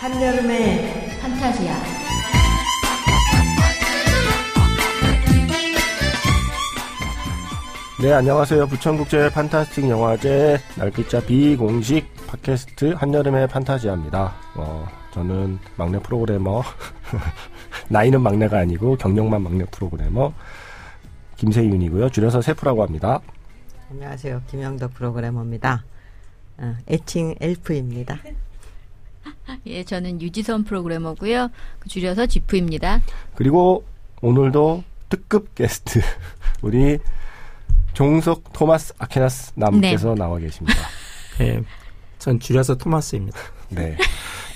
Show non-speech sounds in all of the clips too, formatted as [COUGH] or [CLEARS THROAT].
한여름의 판타지야. 네, 안녕하세요. 부천국제 판타스틱 영화제 날빛자 비공식 팟캐스트 한여름의 판타지아입니다. 어, 저는 막내 프로그래머, [LAUGHS] 나이는 막내가 아니고 경력만 막내 프로그래머, 김세윤이고요. 줄여서 세프라고 합니다. 안녕하세요. 김영덕 프로그래머입니다. 어, 애칭 엘프입니다. [LAUGHS] 예, 저는 유지선 프로그래머고요. 그 줄여서 지프입니다. 그리고 오늘도 특급 게스트, [LAUGHS] 우리 종석 토마스 아케나스 남께서 나와 계십니다. 예, 전 줄여서 토마스입니다. 네.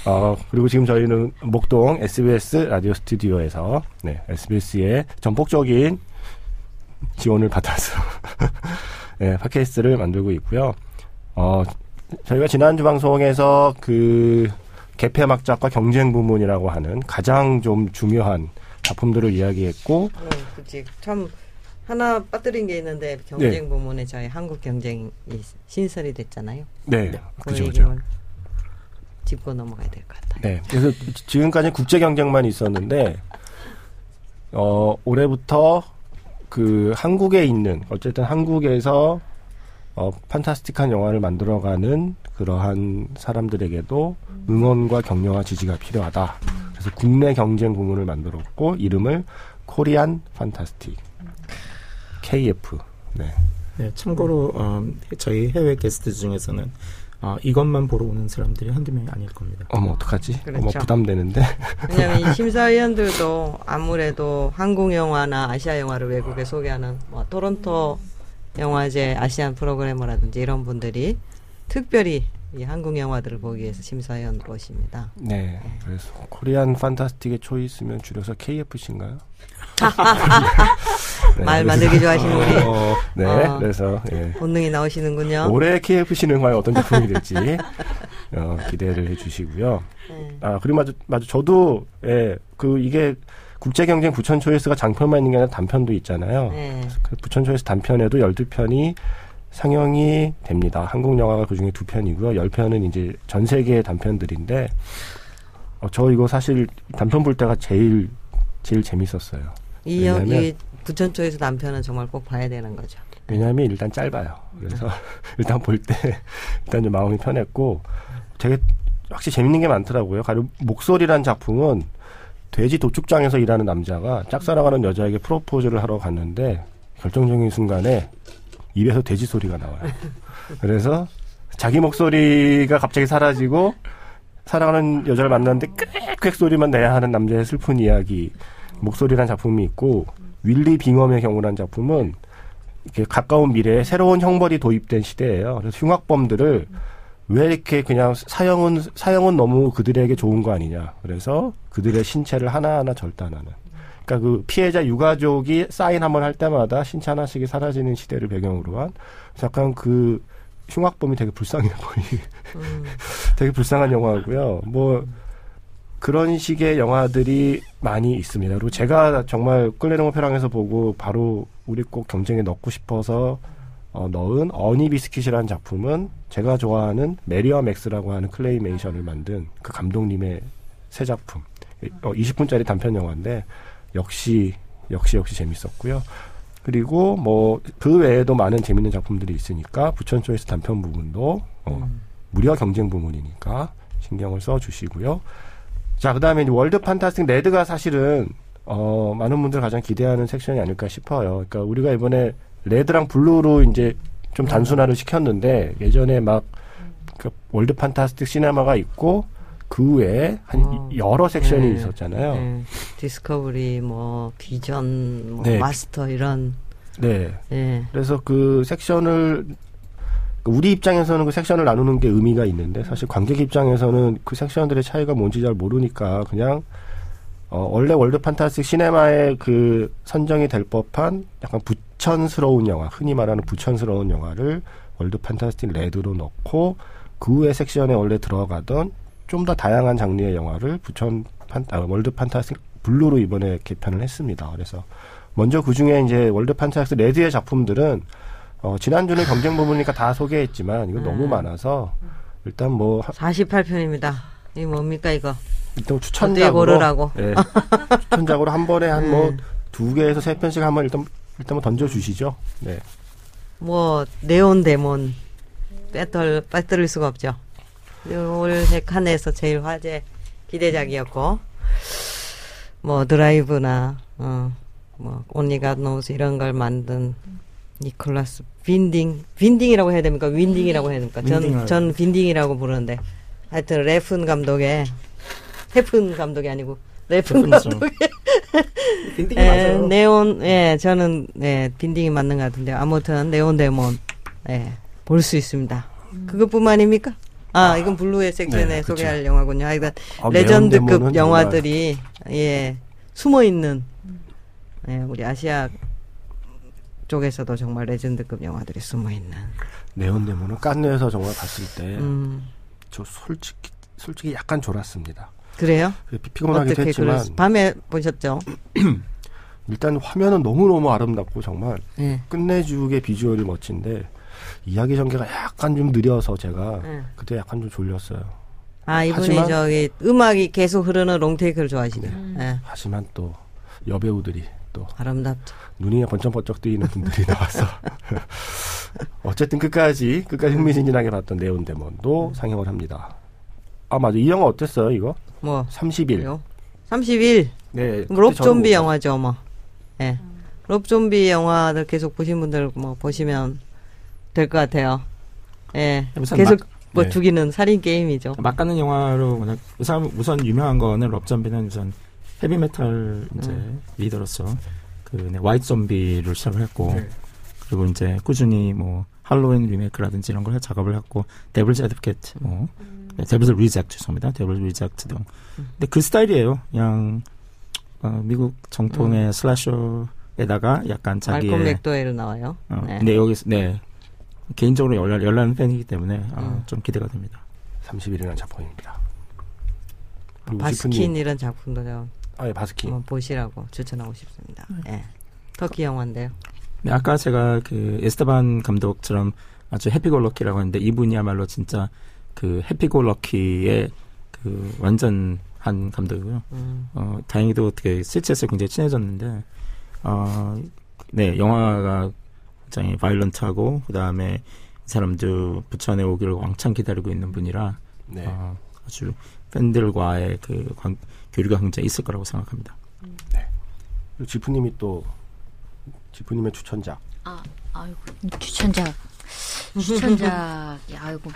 어, 그리고 지금 저희는 목동 SBS 라디오 스튜디오에서, 네, SBS의 전폭적인 지원을 받아서, [LAUGHS] 네, 팟캐스트를 만들고 있고요. 어, 저희가 지난주 방송에서 그, 개폐 막작과 경쟁 부문이라고 하는 가장 좀 중요한 작품들을 이야기했고, 어, 그치. 참, 하나 빠뜨린 게 있는데, 경쟁 부문에 저희 한국 경쟁이 신설이 됐잖아요. 네, 그 그죠. 얘기만 짚고 넘어가야 될 것 같아요. 네. 그래서 지금까지 국제 경쟁만 있었는데 어 올해부터 그 한국에 있는 어쨌든 한국에서 어 판타스틱한 영화를 만들어가는 그러한 사람들에게도 응원과 격려와 지지가 필요하다. 그래서 국내 경쟁 부문을 만들었고 이름을 코리안 판타스틱 KF. 네. 네, 참고로 어, 저희 해외 게스트 중에서는 어, 이것만 보러 오는 사람들이 한두 명이 아닐 겁니다. 어머 어떡하지? 어머 그렇죠. 부담되는데. [LAUGHS] 왜냐면 이 심사위원들도 아무래도 한국 영화나 아시아 영화를 외국에 소개하는 뭐 토론토 영화제 아시안 프로그래머라든지 이런 분들이 특별히 이 한국 영화들을 보기 위해서 심사위원으로 오십니다. 네. 그래서 코리안 판타스틱의 초이스면 줄여서 KFC인가요? [LAUGHS] [LAUGHS] 네, 말 만들기 좋아하시는 우리 어, 네, 어. 그래서 예. 본능이 나오시는군요. 올해 KFC는 과연 어떤 작품이 될지 어, 기대를 해주시고요. 네. 아 그리고 마저 마저 저도 예, 그 이게 국제 경쟁 부천 초이스가 장편만 있는 게 아니라 단편도 있잖아요. 네. 그 부천 초이스 단편에도 12편이 상영이 됩니다. 한국 영화가 그 중에 두 편이고요. 10편은 이제 전 세계의 단편들인데, 어, 저 이거 사실 단편 볼 때가 제일, 제일 재밌었어요. 이, 여- 왜냐면- 이 부천초에서 남편은 정말 꼭 봐야 되는 거죠. 왜냐하면 일단 짧아요. 그래서 [LAUGHS] 일단 볼 때 일단 좀 마음이 편했고 되게 확실히 재밌는 게 많더라고요. 가령 목소리란 작품은 돼지 도축장에서 일하는 남자가 짝사랑하는 여자에게 프로포즈를 하러 갔는데 결정적인 순간에 입에서 돼지 소리가 나와요. [LAUGHS] 그래서 자기 목소리가 갑자기 사라지고 사랑하는 여자를 만났는데 꽥꽥 소리만 내야 하는 남자의 슬픈 이야기 목소리란 작품이 있고 윌리 빙엄의 경우란 작품은 이렇게 가까운 미래에 새로운 형벌이 도입된 시대예요. 그래서 흉악범들을 왜 이렇게 그냥 사형은 사형은 너무 그들에게 좋은 거 아니냐. 그래서 그들의 신체를 하나하나 절단하는. 그러니까 그 피해자 유가족이 사인 한번 할 때마다 신체 하나씩이 사라지는 시대를 배경으로 한 약간 그 흉악범이 되게 불쌍해 보이. 음. [LAUGHS] 되게 불쌍한 영화고요. 뭐 그런 식의 영화들이 많이 있습니다. 그리고 제가 정말 끌레르 오페랑에서 보고 바로 우리 꼭 경쟁에 넣고 싶어서 어, 넣은 Ernie Biscuit이라는 작품은 제가 좋아하는 Mary and Max라고 하는 claymation을 만든 그 감독님의 새 작품. 어, 20분짜리 단편 영화인데 역시 역시 역시 재밌었고요. 그리고 뭐 그 외에도 많은 재밌는 작품들이 있으니까 부천 Choice 단편 부분도 어, 음. 무려 경쟁 부문이니까 신경을 써 주시고요. 자, 그 다음에 이제 World Fantastic Red가 사실은 어, 많은 분들 가장 기대하는 섹션이 아닐까 싶어요. 그러니까 우리가 이번에 Red랑 Blue로 이제 좀 단순화를 시켰는데 예전에 막그 World Fantastic Cinema가 있고 그 외에 한 어. 여러 섹션이 네. 있었잖아요. 네. Discovery, 뭐, 비전, 뭐 네. 마스터, 이런, 네. 예. 그래서 그 섹션을 우리 입장에서는 그 섹션을 나누는 게 의미가 있는데 사실 관객 입장에서는 그 섹션들의 차이가 뭔지 잘 모르니까 그냥 어, 원래 World Fantastic Cinema에 그 선정이 될 법한 약간 부천스러운 영화, 흔히 말하는 부천스러운 영화를 World Fantastic Red로 넣고 그 후에 섹션에 원래 들어가던 좀 더 다양한 장르의 영화를 부천 판, 아, World Fantastic Blue로 이번에 개편을 했습니다. 그래서 먼저 그 중에 이제 World Fantastic Red의 작품들은 어, 지난주는 경쟁 부분이니까 다 소개했지만 이거 너무 음. 많아서 일단 뭐 하- 48편입니다. 이게 뭡니까 이거? 일단 추천작으로? 예, 추천작으로 한 번에 한뭐 음. 두 개에서 세 편씩 한번 일단 일단 뭐 던져 주시죠. 네. 뭐 Neon Demon 빼떨 빼뜨릴 수가 없죠. 올해 한 해에서 제일 화제 기대작이었고 뭐 Drive나 어뭐 Only God Forgives 이런 걸 만든 니콜라스 빈딩 빈딩이라고 해야 됩니까 윈딩이라고 해야 됩니까 전. 전 빈딩이라고 부르는데 하여튼 레픈 감독의 해픈 감독이 아니고 레픈. 감독의 [LAUGHS] 빈딩이 예, 맞아요. 네온, 예, 저는, 예, 빈딩이 맞는 것 같은데, 아무튼, Neon Demon, 예, 볼 수 있습니다. 그것뿐만입니까? 아, 이건 Blue의 섹션에 네, 그쵸. 소개할 영화군요. 하여간, 아, legend급 영화들이, 예, 숨어 있는, 예, 우리 아시아 쪽에서도 정말 legend급 영화들이 숨어 있는, Neon Demon은 깐느에서 정말 봤을 때저 음, 솔직히 솔직히 약간 졸았습니다. 그래요? 피- 피곤하기도 했지만 수, 밤에 보셨죠? [CLEARS THROAT] 일단 화면은 너무너무 아름답고 정말 예. 끝내주게 비주얼이 멋진데 이야기 전개가 약간 좀 느려서 제가 예. 그때 약간 좀 졸렸어요. 아, 이분이 저기, 음악이 계속 흐르는 롱테이크를 좋아하시네요. 예. 하지만 또 여배우들이 또 아름답죠. 눈이 번쩍번쩍 뜨이는 분들이 나와서 [LAUGHS] 어쨌든 끝까지 끝까지 흥미진진하게 봤던 네온데몬도 상영을 합니다. 아 맞아 이 영화 어땠어요 이거? 뭐, 30일. 요 31. 네. 롭 좀비 못 영화죠, 뭐. 예. 롭 좀비 영화를 계속 보신 분들 뭐 보시면 될 것 같아요. 예. 우선 계속 막- 뭐 네. 죽이는 살인 게임이죠. 막 가는 영화로 그냥 우선, 우선 유명한 거는 럽점비는 우선 헤비메탈 이제 음. 리더로서 그 네, White Zombie를 시작을 했고 네. 그리고 이제 꾸준히 뭐 Halloween 리메이크라든지 이런 걸 작업을 했고 Devil's Advocate 뭐 네, Devil's Rejects 죄송합니다 Devil's Rejects 등 근데 그 스타일이에요 그냥 어, 미국 정통의 slasher에다가 약간 자기의 말콤 맥도웰 나와요. 어, 네. 근데 여기서 네 개인적으로 열난 열난 팬이기 때문에 어, 음. 좀 기대가 됩니다. 30일이라는 작품입니다. 그리고 바스킨 지프님- 이런 작품도 좀 아, 예, 바스킨. 한번 보시라고 추천하고 싶습니다. 네. 예. 터키 영화인데요. 네, 아까 제가 그 에스테반 감독처럼 아주 해피골럭키라고 했는데 이분이야말로 진짜 그 해피골럭키의 그 완전 한 감독이고요. 음. 어, 다행히도 어떻게 실제에서 굉장히 친해졌는데, 어, 네, 영화가 굉장히 바이런트하고, 그 다음에 이 사람도 부천에 오기를 왕창 기다리고 있는 분이라, 네. 어, 아주 팬들과의 그 관, 교류가 굉장히 있을 거라고 생각합니다. 그리고 지프님이 또 지프님의 추천작. 아, 아이고 추천작, 추천작, 아이고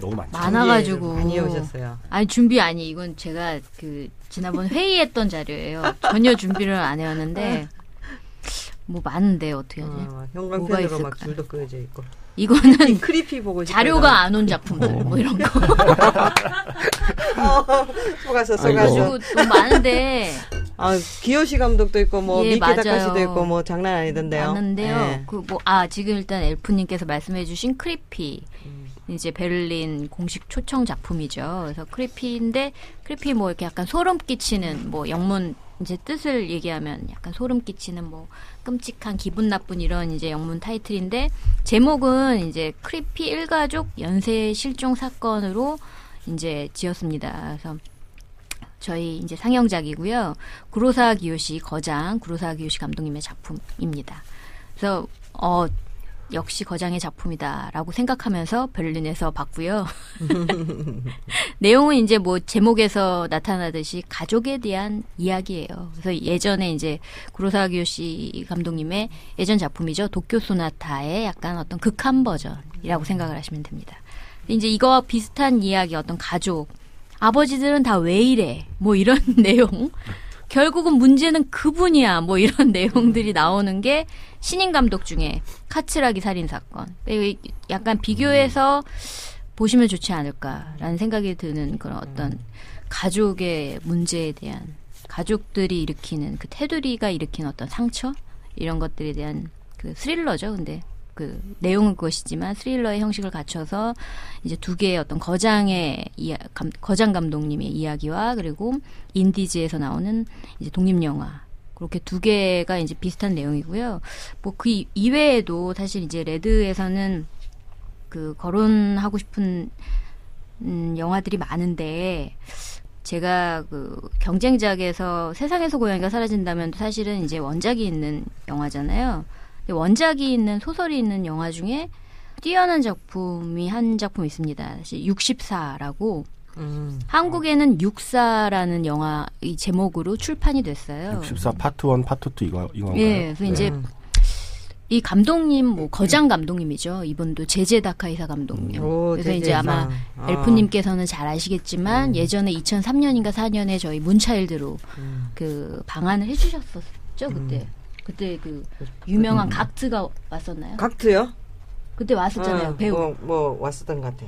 너무 많죠. 많아가지고 많이 오셨어요. 아니 준비 아니 이건 제가 그 지난번 회의했던 자료예요. 전혀 준비를 안 해왔는데 뭐 많은데 어떻게 하지? 어, 뭐가 형광펜으로 막 있을까? 줄도 끄어져 있고. 이거는 크리피 보고. 자료가 안 온 작품들 뭐 이런 거 속아서 속아서. 가지고 좀 많은데 아, 기요시 감독도 있고 뭐 예, 미키. 다카시도 있고 뭐 장난 아니던데요. 많은데요. 예. 그뭐 아 지금 일단 엘프님께서 말씀해주신 크리피 음. 이제 베를린 공식 초청 작품이죠. 그래서 크리피인데 크리피 뭐 이렇게 약간 소름 끼치는 뭐 영문 이제 뜻을 얘기하면 약간 소름 끼치는 뭐 끔찍한 기분 나쁜 이런 이제 영문 타이틀인데 제목은 이제 크리피 일가족 연쇄 실종 사건으로 이제 지었습니다. 그래서 저희 이제 상영작이고요. 구로사 기요시 거장 구로사 기요시 감독님의 작품입니다. 그래서 어 역시 거장의 작품이다라고 생각하면서 베를린에서 봤고요. [LAUGHS] 내용은 이제 뭐 제목에서 나타나듯이 가족에 대한 이야기예요. 그래서 예전에 이제 구로사 기요시 감독님의 예전 작품이죠. 도쿄 소나타의 약간 어떤 극한 버전이라고 생각을 하시면 됩니다. 이제 이거와 비슷한 이야기 어떤 가족 아버지들은 다 왜 이래 뭐 이런 [LAUGHS] 내용 결국은 문제는 그분이야. 뭐 이런 [LAUGHS] 내용들이 나오는 게 신인 감독 중에 카츠라기 살인 사건. 약간 비교해서 보시면 좋지 않을까라는 생각이 드는 그런 어떤 가족의 문제에 대한 가족들이 일으키는 그 테두리가 일으킨 어떤 상처? 이런 것들에 대한 그 스릴러죠 근데 그 내용은 그것이지만 스릴러의 형식을 갖춰서 이제 두 개의 어떤 거장의 이야, 감, 거장 감독님의 이야기와 그리고 인디즈에서 나오는 이제 독립 영화 그렇게 두 개가 이제 비슷한 내용이고요. 뭐 그 이외에도 사실 이제 레드에서는 그 거론하고 싶은 음, 영화들이 많은데 제가 그 경쟁작에서 세상에서 고양이가 사라진다면 사실은 이제 원작이 있는 영화잖아요. 원작이 있는 소설이 있는 영화 중에 뛰어난 작품이 한 작품 있습니다. 64라고 음. 한국에는 육사라는 영화 이 제목으로 출판이 됐어요. 64 파트 1, 파트 2 이거 이건가요? 예, 그래서 이제 음. 이 감독님 뭐 거장 감독님이죠. 이분도 제제 다카이사 감독님. 오, 그래서 이제 아마 아. 엘프님께서는 잘 아시겠지만 음. 예전에 2003년인가 4년에 저희 문차일드로 음. 그 방한을 해주셨었죠 그때. 음. 그때 그 유명한 음. 각트가 왔었나요? 각트요? 그때 왔었잖아요 어, 배우. 뭐, 뭐 왔었던 것 같아.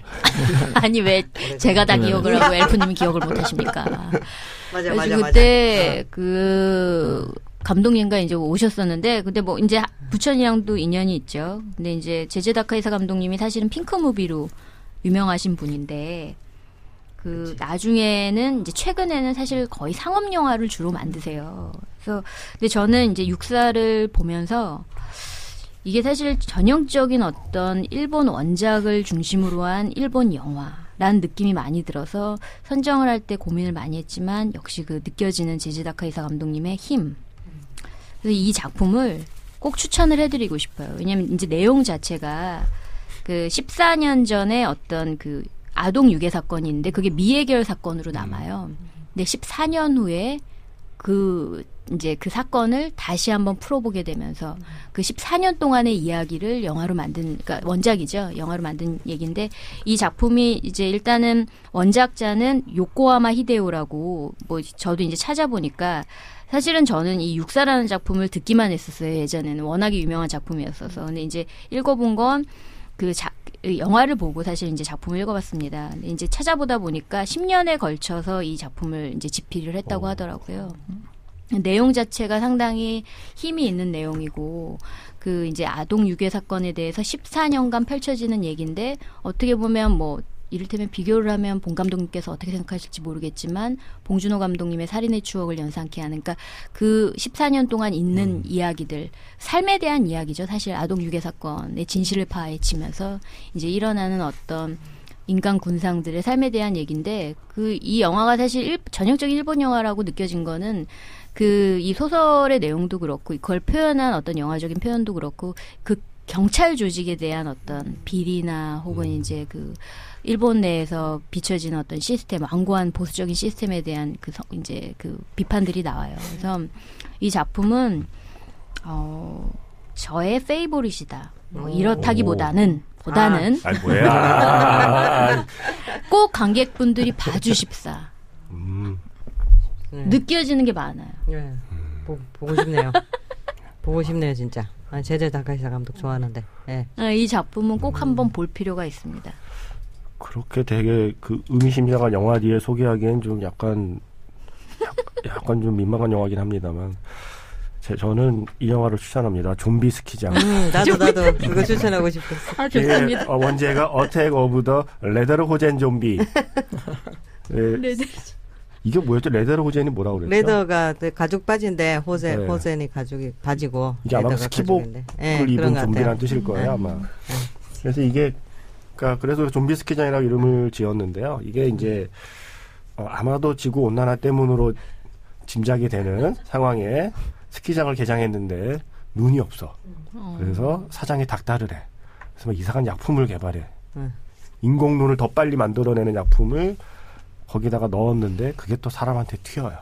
[LAUGHS] 아니 왜 제가 다 기억을 하고 엘프님이 기억을 못 하십니까? [LAUGHS] 맞아 맞아 그때 맞아. 그 감독님과 이제 오셨었는데 근데 뭐 이제 부천이랑도 인연이 있죠. 근데 이제 제제다카이사 감독님이 사실은 핑크 무비로 유명하신 분인데 그 그치. 나중에는 이제 최근에는 사실 거의 상업 영화를 주로 만드세요. 그래서 근데 저는 이제 육사를 보면서 이게 사실 전형적인 어떤 일본 원작을 중심으로 한 일본 영화라는 느낌이 많이 들어서 선정을 할 때 고민을 많이 했지만 역시 그 느껴지는 제지다카 이사 감독님의 힘. 그래서 이 작품을 꼭 추천을 해드리고 싶어요. 왜냐하면 이제 내용 자체가 그 14년 전에 어떤 그 아동 유괴 사건인데 그게 미해결 사건으로 남아요. 근데 14년 후에 그 이제 그 사건을 다시 한번 풀어보게 되면서 그 14년 동안의 이야기를 영화로 만든 그러니까 원작이죠. 영화로 만든 얘기인데 이 작품이 이제 일단은 원작자는 요코하마 히데오라고 뭐 저도 이제 찾아보니까 사실은 저는 이 육사라는 작품을 듣기만 했었어요. 예전에는 워낙에 유명한 작품이었어서. 근데 이제 읽어본 건 그 작, 영화를 보고 사실 이제 작품을 읽어봤습니다. 근데 이제 찾아보다 보니까 10년에 걸쳐서 이 작품을 이제 집필을 했다고 어. 하더라고요. 내용 자체가 상당히 힘이 있는 내용이고 그 이제 아동 유괴 사건에 대해서 14년간 펼쳐지는 얘기인데 어떻게 보면 뭐 이를테면 비교를 하면 봉 감독님께서 어떻게 생각하실지 모르겠지만 봉준호 감독님의 살인의 추억을 연상케 하는 그러니까 그 14년 동안 있는 음. 이야기들 삶에 대한 이야기죠 사실 아동 유괴 사건의 진실을 파헤치면서 이제 일어나는 어떤 인간 군상들의 삶에 대한 얘기인데 그 이 영화가 사실 일, 전형적인 일본 영화라고 느껴진 거는 그 이 소설의 내용도 그렇고 그걸 표현한 어떤 영화적인 표현도 그렇고 그 경찰 조직에 대한 어떤 비리나 혹은 음. 이제 그 일본 내에서 비춰지는 어떤 시스템, 완고한 보수적인 시스템에 대한 그 이제 그 비판들이 나와요. 그래서 이 작품은 어 저의 페이보릿이다. 뭐 이렇다기보다는 보다는 아, 뭐야? [LAUGHS] 꼭 관객분들이 봐주십사. 음. 느껴지는 게 많아요. 네. 보, 보고 싶네요. 보고 싶네요, 진짜. 아, 제제 다카히사 감독 좋아하는데. 네. 이 작품은 꼭 한번 볼 필요가 있습니다. 그렇게 되게 그 의미심장한 영화 뒤에 소개하기엔 좀 약간 약간 좀 민망한 영화긴 합니다만 제, 저는 이 영화를 추천합니다. 좀비 스키장. 음, 나도 나도 그거 추천하고 싶었어. 아, 좋습니다. 예, 어, 원제가 Attack of the Lederhosen Zombie. 예. 이게 뭐였죠? 레더르 호젠이 뭐라고 그랬죠? 레더가 그 가죽 바지인데 호세 네. 호젠이 가죽이 바지고 이게 아마 스키복을 네, 입은 좀비란 뜻일 거예요 아마. 네. 그래서 이게 그러니까 그래서 좀비 스키장이라고 이름을 지었는데요. 이게 이제 어, 아마도 지구 온난화 때문으로 짐작이 되는 상황에 스키장을 개장했는데 눈이 없어. 그래서 사장이 닥달을 해. 그래서 이상한 약품을 개발해. 인공 눈을 더 빨리 만들어내는 약품을 거기다가 넣었는데 그게 또 사람한테 튀어요.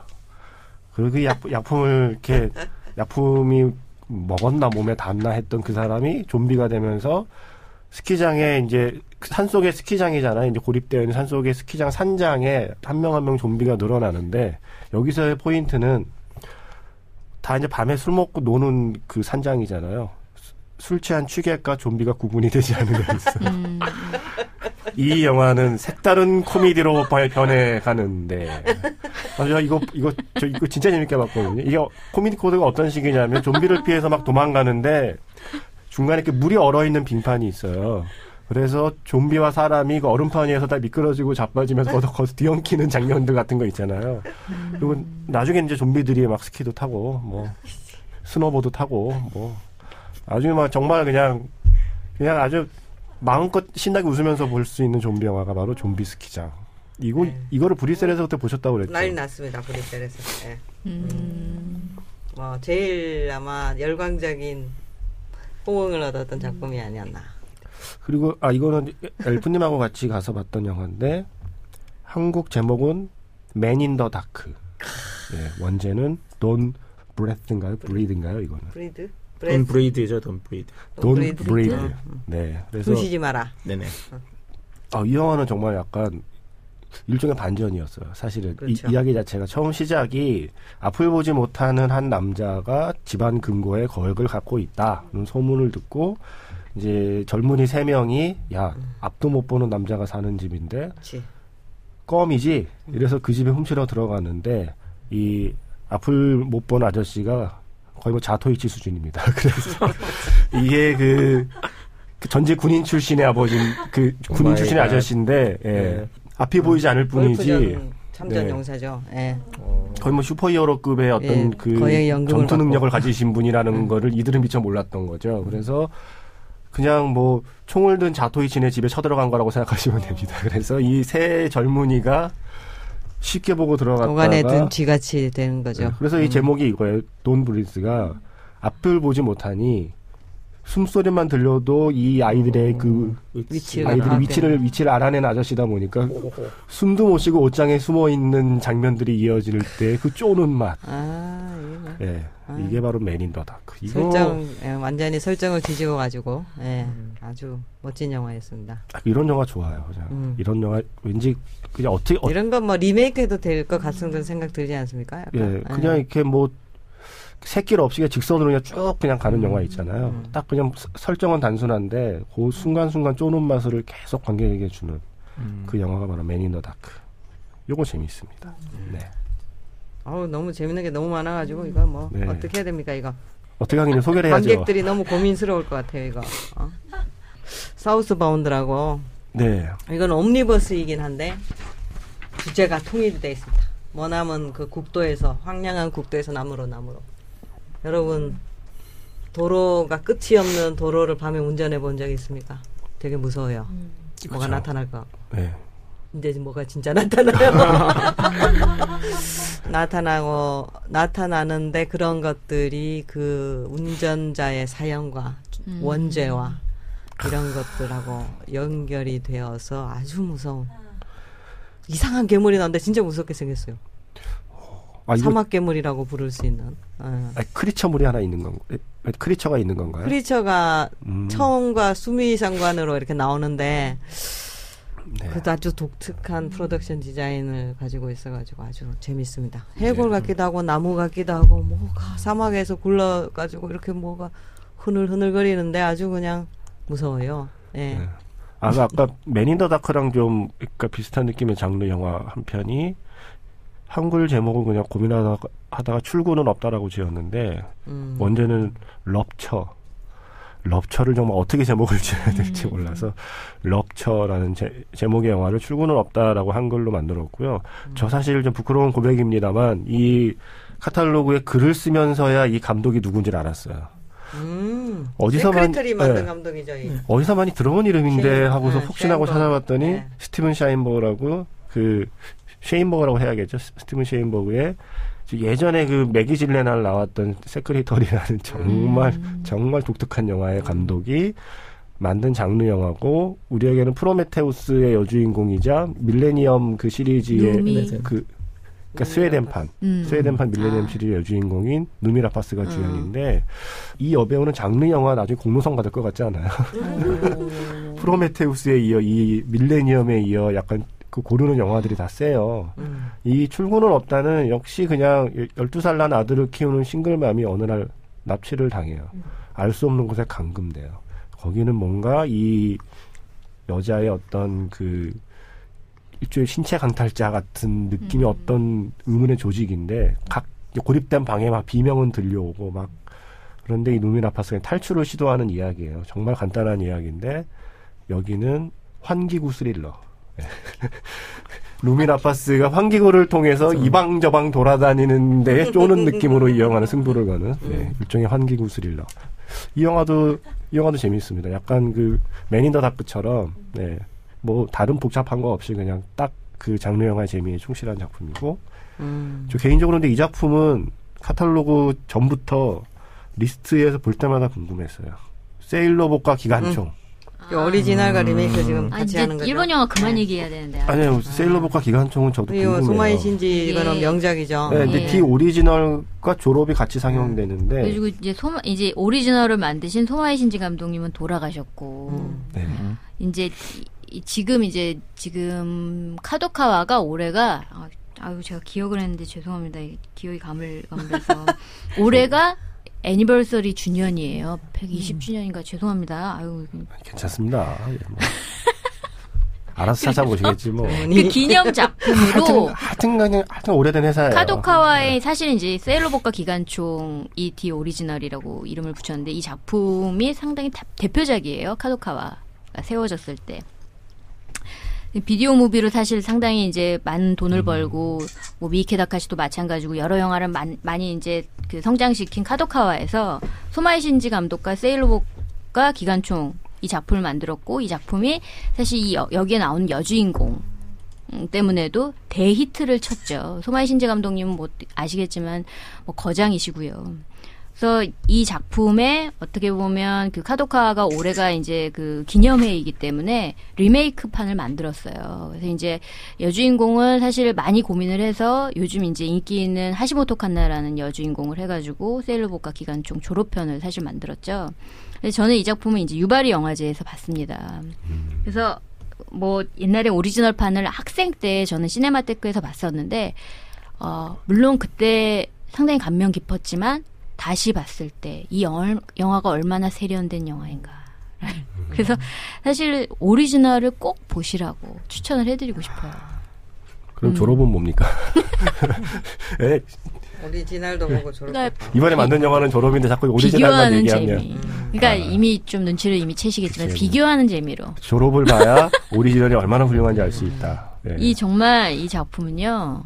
그리고 그 약, 약품을 이렇게 [LAUGHS] 약품이 먹었나 몸에 닿나 했던 그 사람이 좀비가 되면서 스키장에 이제 산속의 스키장이잖아요. 이제 고립되어 있는 산속의 스키장 산장에 한명 한 명 좀비가 늘어나는데 여기서의 포인트는 다 이제 밤에 술 먹고 노는 그 산장이잖아요. 술 취한 취객과 좀비가 구분이 되지 않는 게 있어. 음. 이 영화는 색다른 코미디로 변해 가는데. 아, 저 이거, 이거, 저 이거 진짜 재밌게 봤거든요. 이게 코미디 코드가 어떤 식이냐면 좀비를 피해서 막 도망가는데 중간에 이렇게 물이 얼어 있는 빙판이 있어요. 그래서 좀비와 사람이 그 얼음판 위에서 다 미끄러지고 자빠지면서 거기서, 거기서 뒤엉키는 장면들 같은 거 있잖아요. 그리고 나중에 이제 좀비들이 막 스키도 타고 뭐 스노보드 타고 뭐 나중에 막 정말 그냥 그냥 아주 마음껏 신나게 웃으면서 볼 수 있는 좀비 영화가 바로 좀비 스키장. 이거 네. 이거를 브뤼셀에서 그때 보셨다고 그랬죠. 난리 났습니다 브뤼셀에서. 예. 음. 뭐 제일 아마 열광적인 호응을 얻었던 작품이 아니었나. 그리고 아 이거는 엘프님하고 같이 가서 봤던 영화인데 한국 제목은 Man in the Dark. 예, 원제는 Don't Breath인가요? Breathe인가요? 이거는 Breathe? Don't Breathe죠, Don't Breathe. Don't Breathe. Breathe. 음. 네. 그래서 숨 쉬지 마라. 네네. 아, 이 영화는 정말 약간 일종의 반전이었어요. 사실은 그렇죠. 이, 이야기 자체가 처음 시작이 앞을 보지 못하는 한 남자가 집안 금고에 거액을 갖고 있다는 소문을 듣고 이제 젊은이 세 명이 야 앞도 못 보는 남자가 사는 집인데 그렇지. 껌이지 이래서 그 집에 훔치러 들어가는데 이 앞을 못 본 아저씨가 거의 뭐 자토이치 수준입니다. [LAUGHS] 그래서 이게 그, 그 전직 군인 출신의 아버지 그 군인 출신의 갓. 아저씨인데 예. 네. 앞이 보이지 않을 뿐이지 참전 네. 용사죠. 예. 거의 뭐 슈퍼히어로급의 어떤 예, 그 전투 능력을 받고. 가지신 분이라는 음. 거를 이들은 미처 몰랐던 거죠. 그래서 그냥 뭐 총을 든 자토이치네 집에 쳐들어간 거라고 생각하시면 됩니다. [LAUGHS] 그래서 이 세 젊은이가 쉽게 보고 들어갔다가 독 안에 든 쥐같이 되는 네, 거죠. 그래서 이 음. 제목이 이거예요. Don't Breathe가 앞을 보지 못하니 숨소리만 들려도 이 아이들의 그 위치를 아이들이 알아내는. 위치를 위치를 알아낸 아저씨다 보니까 숨도 못 쉬고 옷장에 숨어 있는 장면들이 이어질 때 그 쪼는 맛. 아, 뭐 예. 아. 이게 바로 Man in the Dark. 이거 설정 예, 완전히 설정을 뒤집어 가지고 예, 아주 멋진 영화였습니다. 딱 이런 영화 좋아요. 그냥 음. 이런 영화 왠지 그냥 어떻게 어, 이런 건 뭐 리메이크해도 될 것 같은 생각 들지 않습니까? 약간? 예, 그냥 이렇게 뭐 새길 없이 그냥 직선으로 그냥 쭉 그냥 가는 음. 영화 있잖아요. 음. 딱 그냥 서- 설정은 단순한데 그 순간순간 쪼는 맛을 계속 관객에게 주는 음. 그 영화가 바로 더 다크. 요거 재밌습니다. 네. 어우 너무 재밌는 게 너무 많아가지고 이거 뭐 네. 어떻게 해야 됩니까 이거? 어떻게 하긴 소개를 해야죠. 관객들이 너무 고민스러울 것 같아요 이거. 어? 사우스 바운드라고 네. 이건 옴니버스이긴 한데 주제가 통일이 돼 있습니다. 머나먼 그 국도에서 황량한 국도에서 나무로 나무로. 여러분 도로가 끝이 없는 도로를 밤에 운전해 본적 있습니까? 되게 무서워요. 뭐가 그렇죠. 나타날 거. 네. 이제 뭐가 진짜 나타나요. [LAUGHS] 나타나고 나타나는데 그런 것들이 그 운전자의 사연과 음. 원죄와 이런 것들하고 연결이 되어서 아주 무서운 이상한 괴물이 나오는데 진짜 무섭게 생겼어요. 아, 사막 괴물이라고 부를 수 있는. 어. 아, 크리처물이 하나 있는 건 크리처가 있는 건가요? 크리처가 음. 처음과 수미 상관으로 이렇게 나오는데 네. 그것도 아주 독특한 프로덕션 디자인을 가지고 있어가지고 아주 재밌습니다. 해골 네. 같기도 하고 나무 같기도 하고 뭐가 사막에서 굴러가지고 이렇게 뭐가 흐늘흐늘거리는데 아주 그냥 무서워요. 예. 네. 아, 그 아까 맨인 더 다크랑 좀 그러니까 비슷한 느낌의 장르 영화 한 편이 한글 제목은 그냥 고민하다가 하다가 출구는 없다라고 지었는데 음. 원제는 럽처. 럽처를 정말 어떻게 제목을 [LAUGHS] 지어야 될지 몰라서 럽처라는 제, 제목의 영화를 출구는 없다라고 한글로 만들었고요. 저 사실 좀 부끄러운 고백입니다만 이 카탈로그에 글을 쓰면서야 이 감독이 누군지를 알았어요. 음. 어디서 많이- Secretary 만든 네. 감독이죠. 이. 어디서 많이 들어본 이름인데 하고서 네, 혹시나 하고. 찾아봤더니 네. 스티븐 샤인버거라고 그 쉐인버거라고 해야겠죠. 스- 스티븐 쉐인버그의 예전에 그 매기 질렌할 나왔던 Secretary라는 [LAUGHS] 정말 음. 정말 독특한 영화의 감독이 만든 장르 영화고 우리에게는 프로메테우스의 여주인공이자 밀레니엄 그 시리즈의 누미. 네, 그 그러니까 스웨덴판 음. 스웨덴판 밀레니엄 아. 시리즈 여주인공인 누미 라파스가 음. 주연인데 이 여배우는 장르 영화 나중에 공로상 받을 것 같지 않아요? [LAUGHS] 프로메테우스에 이어 이 밀레니엄에 이어 약간 그 고르는 영화들이 다 세요. 음. 이 출구는 없다는 역시 그냥 12살 난 아들을 키우는 싱글맘이 어느 날 납치를 당해요. 알수 없는 곳에 감금돼요. 거기는 뭔가 이 여자의 어떤 그 일종의 신체 강탈자 같은 느낌의 음. 어떤 의문의 조직인데 각 고립된 방에 막 비명은 들려오고 막 그런데 이 루미 라파스가 탈출을 시도하는 이야기예요. 정말 간단한 이야기인데 여기는 환기구 스릴러. [LAUGHS] 예. 루미 라파스가 환기구를 통해서 이방 저방 돌아다니는데 [LAUGHS] 쪼는 느낌으로 이 영화는 승부를 거는 네, 일종의 환기구 스릴러. 이 영화도 이 영화도 재미있습니다. 약간 그 Man in the Dark처럼 네, 뭐 다른 복잡한 거 없이 그냥 딱 그 장르 영화의 재미에 충실한 작품이고 음. 저 개인적으로 근데 이 작품은 카탈로그 전부터 리스트에서 볼 때마다 궁금했어요. 세일러복과 기관총. 그 오리지널과 리메이크 지금 아, 같이 이제 하는 거죠. 일본 영화 그만 얘기해야 되는데. 아니요, 세일러복과 기관총은 저도 이거 궁금해요. 소마이 신지 그런 이게- 명작이죠. 네, 근데 예. The Original과 졸업이 같이 상영되는데 그리고 이제 소마 이제 오리지널을 만드신 소마이 신지 감독님은 돌아가셨고 음. 네. 이제 이- 이- 지금 이제 지금 카도카와가 올해가 아, 아유 제가 기억을 했는데 죄송합니다 이 기억이 가물가물해서 [LAUGHS] 올해가 애니버서리 주년이에요 120주년인가 죄송합니다 아유 괜찮습니다. 예, 뭐. 알아서 찾아보시겠지 뭐. 그 기념 작품으로 하여튼 간에 하여튼 오래된 회사예요. 카도카와의 사실 이제 세일러복과 기관총 이 The Original이라고 이름을 붙였는데 이 작품이 상당히 다- 대표작이에요. 카도카와가 세워졌을 때. 비디오 movie로 사실 상당히 이제 많은 돈을 벌고 뭐 미이케 다카시도 마찬가지고 여러 영화를 많, 많이 이제 그 성장시킨 카도카와에서 소마이 신지 감독과 세일러복과 기관총 이 작품을 만들었고 이 작품이 사실 이 여, 여기에 나오는 여주인공 음, 때문에도 대히트를 쳤죠. 소마이 신지 감독님은 뭐 아시겠지만 뭐 거장이시고요. 그래서 이 작품에 어떻게 보면 그 카도카와가 올해가 이제 그 기념회이기 때문에 리메이크 판을 만들었어요. 그래서 이제 여주인공을 사실 많이 고민을 해서 요즘 이제 인기 있는 하시모토 칸나라는 여주인공을 해가지고 세일러복과 기관총 졸업편을 사실 만들었죠. 그래서 저는 이 작품은 이제 유바리 영화제에서 봤습니다. 그래서 뭐 옛날에 오리지널 판을 학생 때 저는 시네마테크에서 봤었는데 어 물론 그때 상당히 감명 깊었지만 다시 봤을 때 이 영화가 얼마나 세련된 영화인가. [LAUGHS] 그래서 사실 오리지널을 꼭 보시라고 추천을 해드리고 싶어요. 그럼 음. 졸업은 뭡니까? [LAUGHS] 예, 오리지널도 보고 졸업. 그러니까 이번에 만든 영화는 졸업인데 자꾸 오리지널만 비교하는 얘기하면 재미. 그러니까 이미 좀 눈치를 이미 채시겠지만 그치. 비교하는 재미로. 졸업을 봐야 오리지널이 얼마나 훌륭한지 알 수 있다. 예. 이 정말 이 작품은요.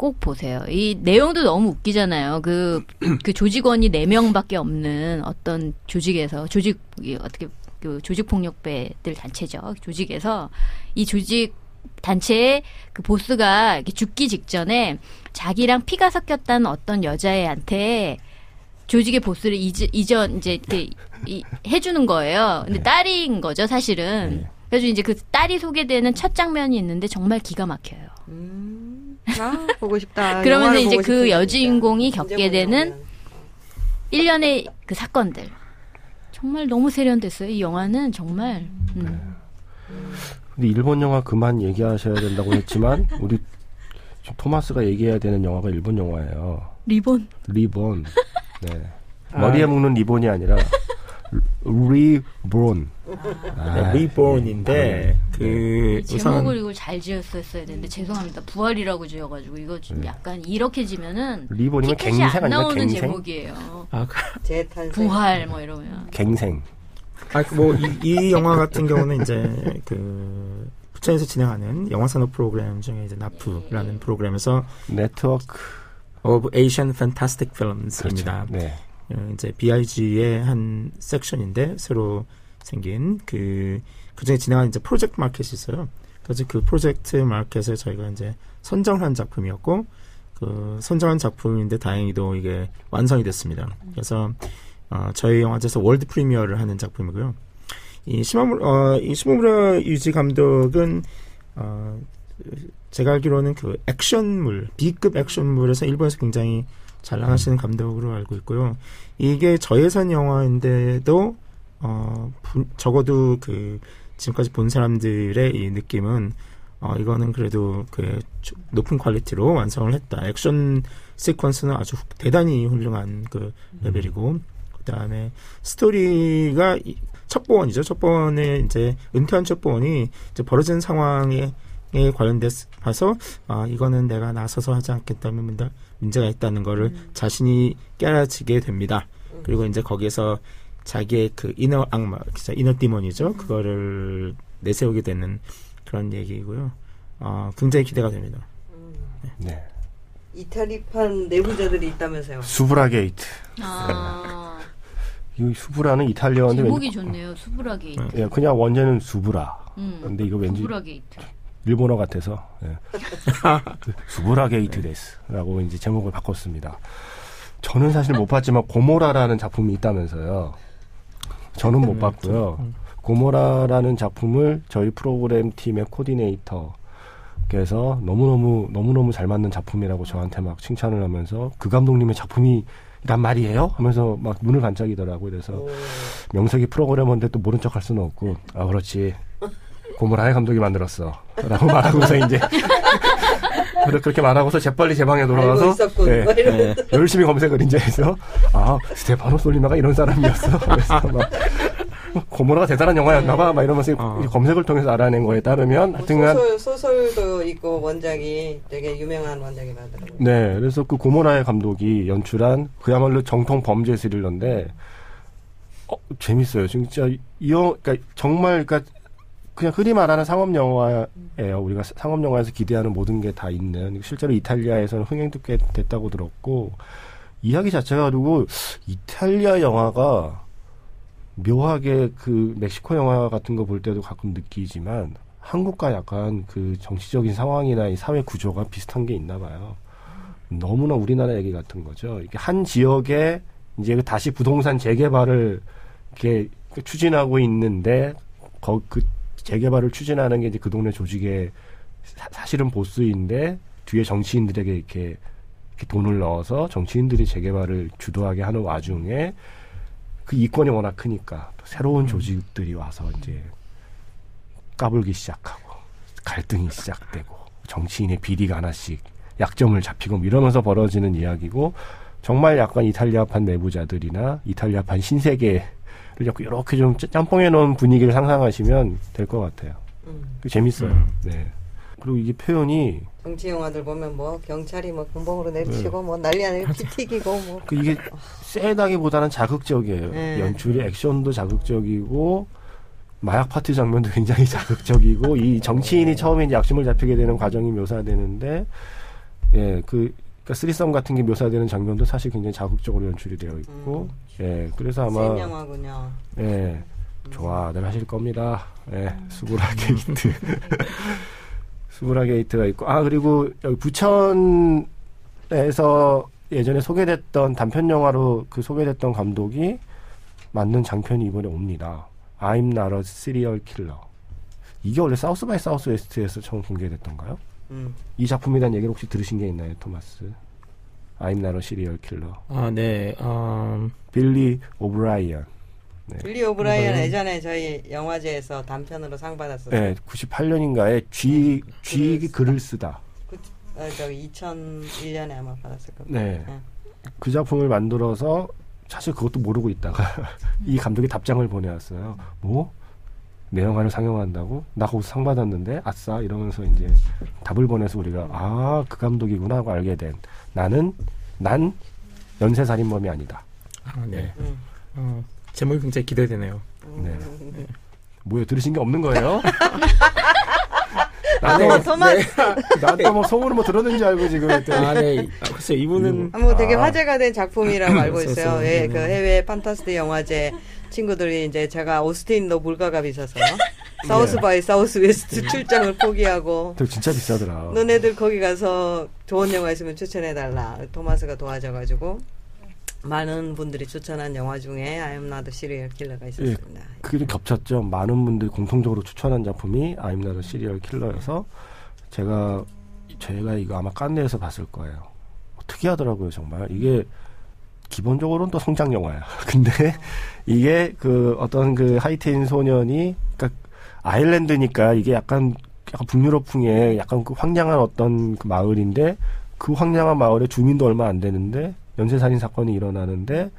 꼭 보세요. 이 내용도 너무 웃기잖아요. 그, [CLEARS THROAT] 그 조직원이 네명밖에 없는 어떤 조직에서, 조직, 이 어떻게, 그 조직폭력배들 단체죠. 조직에서 이 조직 단체의 그 보스가 이렇게 죽기 직전에 자기랑 피가 섞였다는 어떤 여자애한테 조직의 보스를 이제, 이전, 이제, 이렇게 이, 해주는 거예요. 근데 네. 딸인 거죠, 사실은. 네. 그래서 이제 그 딸이 소개되는 첫 장면이 있는데 정말 기가 막혀요. 음, 아, 보고 싶다. [LAUGHS] 그러면서 이제 그 여주인공이. 겪게 되는 보려고 일련의 그 사건들. 정말 너무 세련됐어요. 이 영화는 정말. 음. 근데 일본 영화 그만 얘기하셔야 된다고 했지만 [LAUGHS] 우리 지금 토마스가 얘기해야 되는 영화가 일본 영화예요. 리본. 리본. 네. [LAUGHS] 머리에 묶는 리본이 아니라 리본. 아, 네, 리본인데 그 제목을 우선 이걸 잘 지었었어야 되는데 죄송합니다. 부활이라고 지어가지고 이거 좀 네. 약간 이렇게 지면은 리본이면 갱생 안 나오는 갱생? 제목이에요. 아, 그- 재탄생. 부활 뭐 이러면. 갱생. 아, 그 뭐, 이, 이 영화 같은 경우는 이제, 그, 부천에서 진행하는 영화 산업 프로그램 중에 이제 NAFF라는 프로그램에서 Network of Asian Fantastic Films입니다. 그렇죠. 네. 어, 이제 BIG의 한 섹션인데 새로 생긴 그 그중에 진행하는 이제 프로젝트 마켓이 있어요. 그래서 그 프로젝트 마켓에 저희가 이제 선정한 작품이었고 그 선정한 작품인데 다행히도 이게 완성이 됐습니다. 그래서 어, 저희 영화제에서 world premiere를 하는 작품이고요. 이 시마무라 어, 이 시마무라 유지 감독은 어, 제가 알기로는 그 액션물 B급 액션물에서 일본에서 굉장히 잘 나가시는 감독으로 알고 있고요. 이게 저예산 영화인데도 어 분- 적어도 그 지금까지 본 사람들의 이 느낌은 어 이거는 그래도 그 조- 높은 퀄리티로 완성을 했다. 액션 시퀀스는 아주 후- 대단히 훌륭한 그 레벨이고 그다음에 스토리가 이- 첩보원이죠. 첩보원에 이제 은퇴한 첩보원이 이제 벌어진 상황에 에 관련돼서 아 이거는 내가 나서서 하지 않겠다면 문제, 문제가 있다는 거를 자신이 깨달아지게 됩니다. 그리고 이제 거기에서 자기의 그 이너 악마, 진짜 이너 디몬이죠. 그거를 내세우게 되는 그런 얘기고요. 어, 굉장히 기대가 됩니다. 네. 이탈리판 내부자들이 있다면서요. 수브라 게이트. 아, 이 수브라는 이탈리아어인데 제목이 왠지- 좋네요. 수브라 게이트. 예, 그냥 원제는 수브라. 음. 근데 이거 왠지 수브라 게이트. 일본어 같아서 예. 그 [LAUGHS] 수브라 게이트 데스라고 이제 제목을 바꿨습니다. 저는 사실 못 봤지만 고모라라는 작품이 있다면서요. 저는 못 봤고요. 고모라라는 작품을 저희 프로그램 팀의 코디네이터 께서 너무너무 너무너무 잘 맞는 작품이라고 저한테 막 칭찬을 하면서 그 감독님의 작품이 란 말이에요? 하면서 막 눈을 반짝이더라고요. 그래서 오. 명색이 프로그래머인데 또 모른 척 할 수는 없고 아 그렇지 고무라의 감독이 만들었어 라고 말하고서 이제 [LAUGHS] 그렇게 그렇게 말하고서 재빨리 제 방에 돌아가서. 네, 뭐 이러면. 열심히 검색을 이제 해서 아 스테파노 솔리마가 이런 사람이었어 [LAUGHS] 그래서 막 고무라가 대단한 영화였나봐 막 이러면서 어. 검색을 통해서 알아낸 거에 따르면 뭐 하여튼간 소설, 소설도 있고 원작이 되게 유명한 원작이라더라고요. 네, 그래서 그 고모라의 감독이 연출한 그야말로 정통 범죄 스릴러인데 어, 재밌어요. 진짜 이 영, 그러니까 정말 그러니까 그냥 흔히 말하는 상업 영화예요. 우리가 상업 영화에서 기대하는 모든 게 다 있는 실제로 이탈리아에서는 흥행도 꽤 됐다고 들었고 이야기 자체가 그리고 이탈리아 영화가 묘하게 그 멕시코 영화 같은 거 볼 때도 가끔 느끼지만 한국과 약간 그 정치적인 상황이나 이 사회 구조가 비슷한 게 있나 봐요. 너무나 우리나라 얘기 같은 거죠. 이게 한 지역에 이제 그 다시 부동산 재개발을 이렇게 추진하고 있는데 거, 그 재개발을 추진하는 게 이제 그 동네 조직의 사, 실은 보스인데 뒤에 정치인들에게 이렇게, 이렇게 돈을 넣어서 정치인들이 재개발을 주도하게 하는 와중에 그 이권이 워낙 크니까 또 새로운 조직들이 와서 이제 까불기 시작하고 갈등이 시작되고 정치인의 비리가 하나씩 약점을 잡히고 뭐 이러면서 벌어지는 이야기고 정말 약간 이탈리아판 내부자들이나 이탈리아판 신세계 를 자꾸 이렇게 좀 짬뽕해 놓은 분위기를 상상하시면 될 것 같아요. 음. 그 재밌어요. 음. 네. 그리고 이게 표현이 정치 영화들 보면 뭐 경찰이 뭐 공범으로 내리치고 뭐 난리 아니고 피 튀기고 뭐 그 이게 세다기보다는 자극적이에요. 네. 연출이 액션도 자극적이고 마약 파티 장면도 [LAUGHS] 굉장히 자극적이고 이 정치인이 처음에 이제 약점을 잡히게 되는 과정이 묘사되는데 예, 그 그러니까 threesome 같은 게 묘사되는 장면도 사실 굉장히 자극적으로 연출이 되어 있고 예, 그래서 아마 센 영화군요. 예, 좋아들 하실 겁니다. 예, 수브라 게이트. [LAUGHS] 수브라 게이트가 있고, 아, 그리고 여기 부천에서 예전에 소개됐던 단편 영화로 그 소개됐던 감독이 만든 장편이 이번에 옵니다. I'm not a serial killer. 이게 원래 South by Southwest에서 처음 공개됐던가요? 음. 이 작품에 대한 얘기를 혹시 들으신 게 있나요, 토마스? I'm not a serial killer. 아, 네. 음, 빌리 오브라이언. 빌리 오브라이언 네. 예전에 저희 영화제에서 단편으로 상 받았었어요. 네, 98년인가에 G, G 글을 글을 쓰다. 그, 어, 저기 2001년에 아마 받았을 겁니다. 네. 네. 그 작품을 만들어서 사실 그것도 모르고 있다가 [LAUGHS] 이 감독이 답장을 보내왔어요. 뭐? 내 영화를 상영한다고? 나 거기서 상 받았는데? 아싸! 이러면서 이제 답을 보내서 우리가 아, 그 감독이구나 하고 알게 된 나는, 난 연쇄살인범이 아니다. 아, 네. 음. 어, 제목이 굉장히 기대되네요. 네. 뭐요? 들으신 게 없는 거예요? [LAUGHS] 아, 나도, 뭐, 토마스. 나도 뭐 소문을 뭐 들었는 줄 알고 지금 했더니. 아, 네. 아, 글쎄요, 이분은 아, 뭐 되게 아. 화제가 된 작품이라고 [LAUGHS] 알고 있어요. 예, 네. 그 해외 판타스틱 영화제 친구들이 이제 제가 오스틴도 물가가 비싸서 [LAUGHS] South by Southwest 출장을 포기하고 저 진짜 비싸더라. 너네들 거기 가서 좋은 영화 있으면 추천해 달라. 토마스가 도와줘 가지고 많은 분들이 추천한 영화 중에 I'm Not a Serial Killer가 있었습니다. 그게 좀 겹쳤죠. 많은 분들이 공통적으로 추천한 작품이 I'm Not a Serial Killer여서 제가 제가 이거 아마 깐네에서 봤을 거예요. 특이하더라고요, 정말. 이게 기본적으로는 또 성장 영화야. [LAUGHS] 근데 이게 그 어떤 그 하이틴 소년이 그러니까 아일랜드니까 이게 약간 약간 북유럽풍의 약간 그 황량한 어떤 그 마을인데 그 황량한 마을에 주민도 얼마 안 되는데 연쇄살인 사건이 일어나는데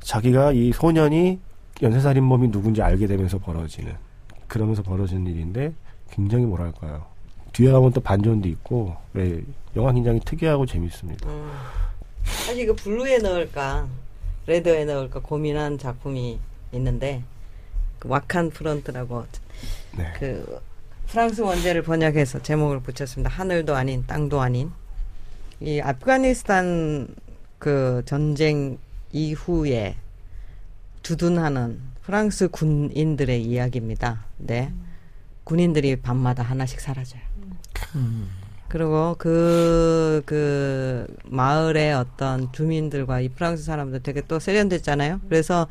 자기가 이 소년이 연쇄살인범이 누군지 알게 되면서 벌어지는 그러면서 벌어지는 일인데 굉장히 뭐랄까요 뒤에 가면 또 반전도 있고 네, 영화 굉장히 특이하고 재밌습니다. 음. 사실 이거 블루에 넣을까 레드에 넣을까 고민한 작품이 있는데 그 Wakhan Front라고 네. 그 프랑스 원제를 번역해서 제목을 붙였습니다. 하늘도 아닌 땅도 아닌 이 아프가니스탄 그 전쟁 이후에 주둔하는 프랑스 군인들의 이야기입니다. 네. 군인들이 밤마다 하나씩 사라져요. 그리고 그, 그, 마을의 어떤 주민들과 이 프랑스 사람들 되게 또 세련됐잖아요. 그래서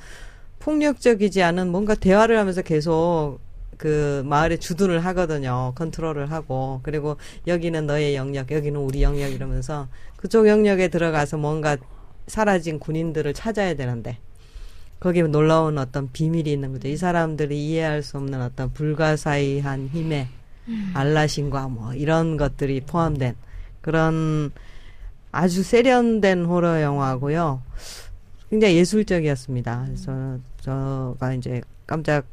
폭력적이지 않은 뭔가 대화를 하면서 계속 그 마을에 주둔을 하거든요. 컨트롤을 하고. 그리고 여기는 너의 영역, 여기는 우리 영역 이러면서 그쪽 영역에 들어가서 뭔가 사라진 군인들을 찾아야 되는데 거기에 놀라운 어떤 비밀이 있는 거죠. 이 사람들이 이해할 수 없는 어떤 불가사의한 힘의 알라신과 뭐 이런 것들이 포함된 그런 아주 세련된 호러 영화고요. 굉장히 예술적이었습니다. 그래서 저가 이제 깜짝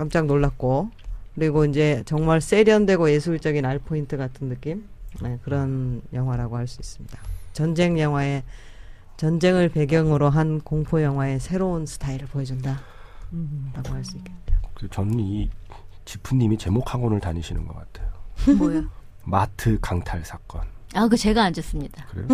깜짝 놀랐고 그리고 이제 정말 세련되고 예술적인 알 포인트 같은 느낌 네, 그런 영화라고 할 수 있습니다. 전쟁 영화의 전쟁을 배경으로 한 공포 영화의 새로운 스타일을 보여준다라고 할수 있겠죠. 그 저는 이 지프님이 제목 학원을 다니시는 것 같아요. 뭐요? 마트 강탈 사건. 아, 그 제가 안 줬습니다. 그래요?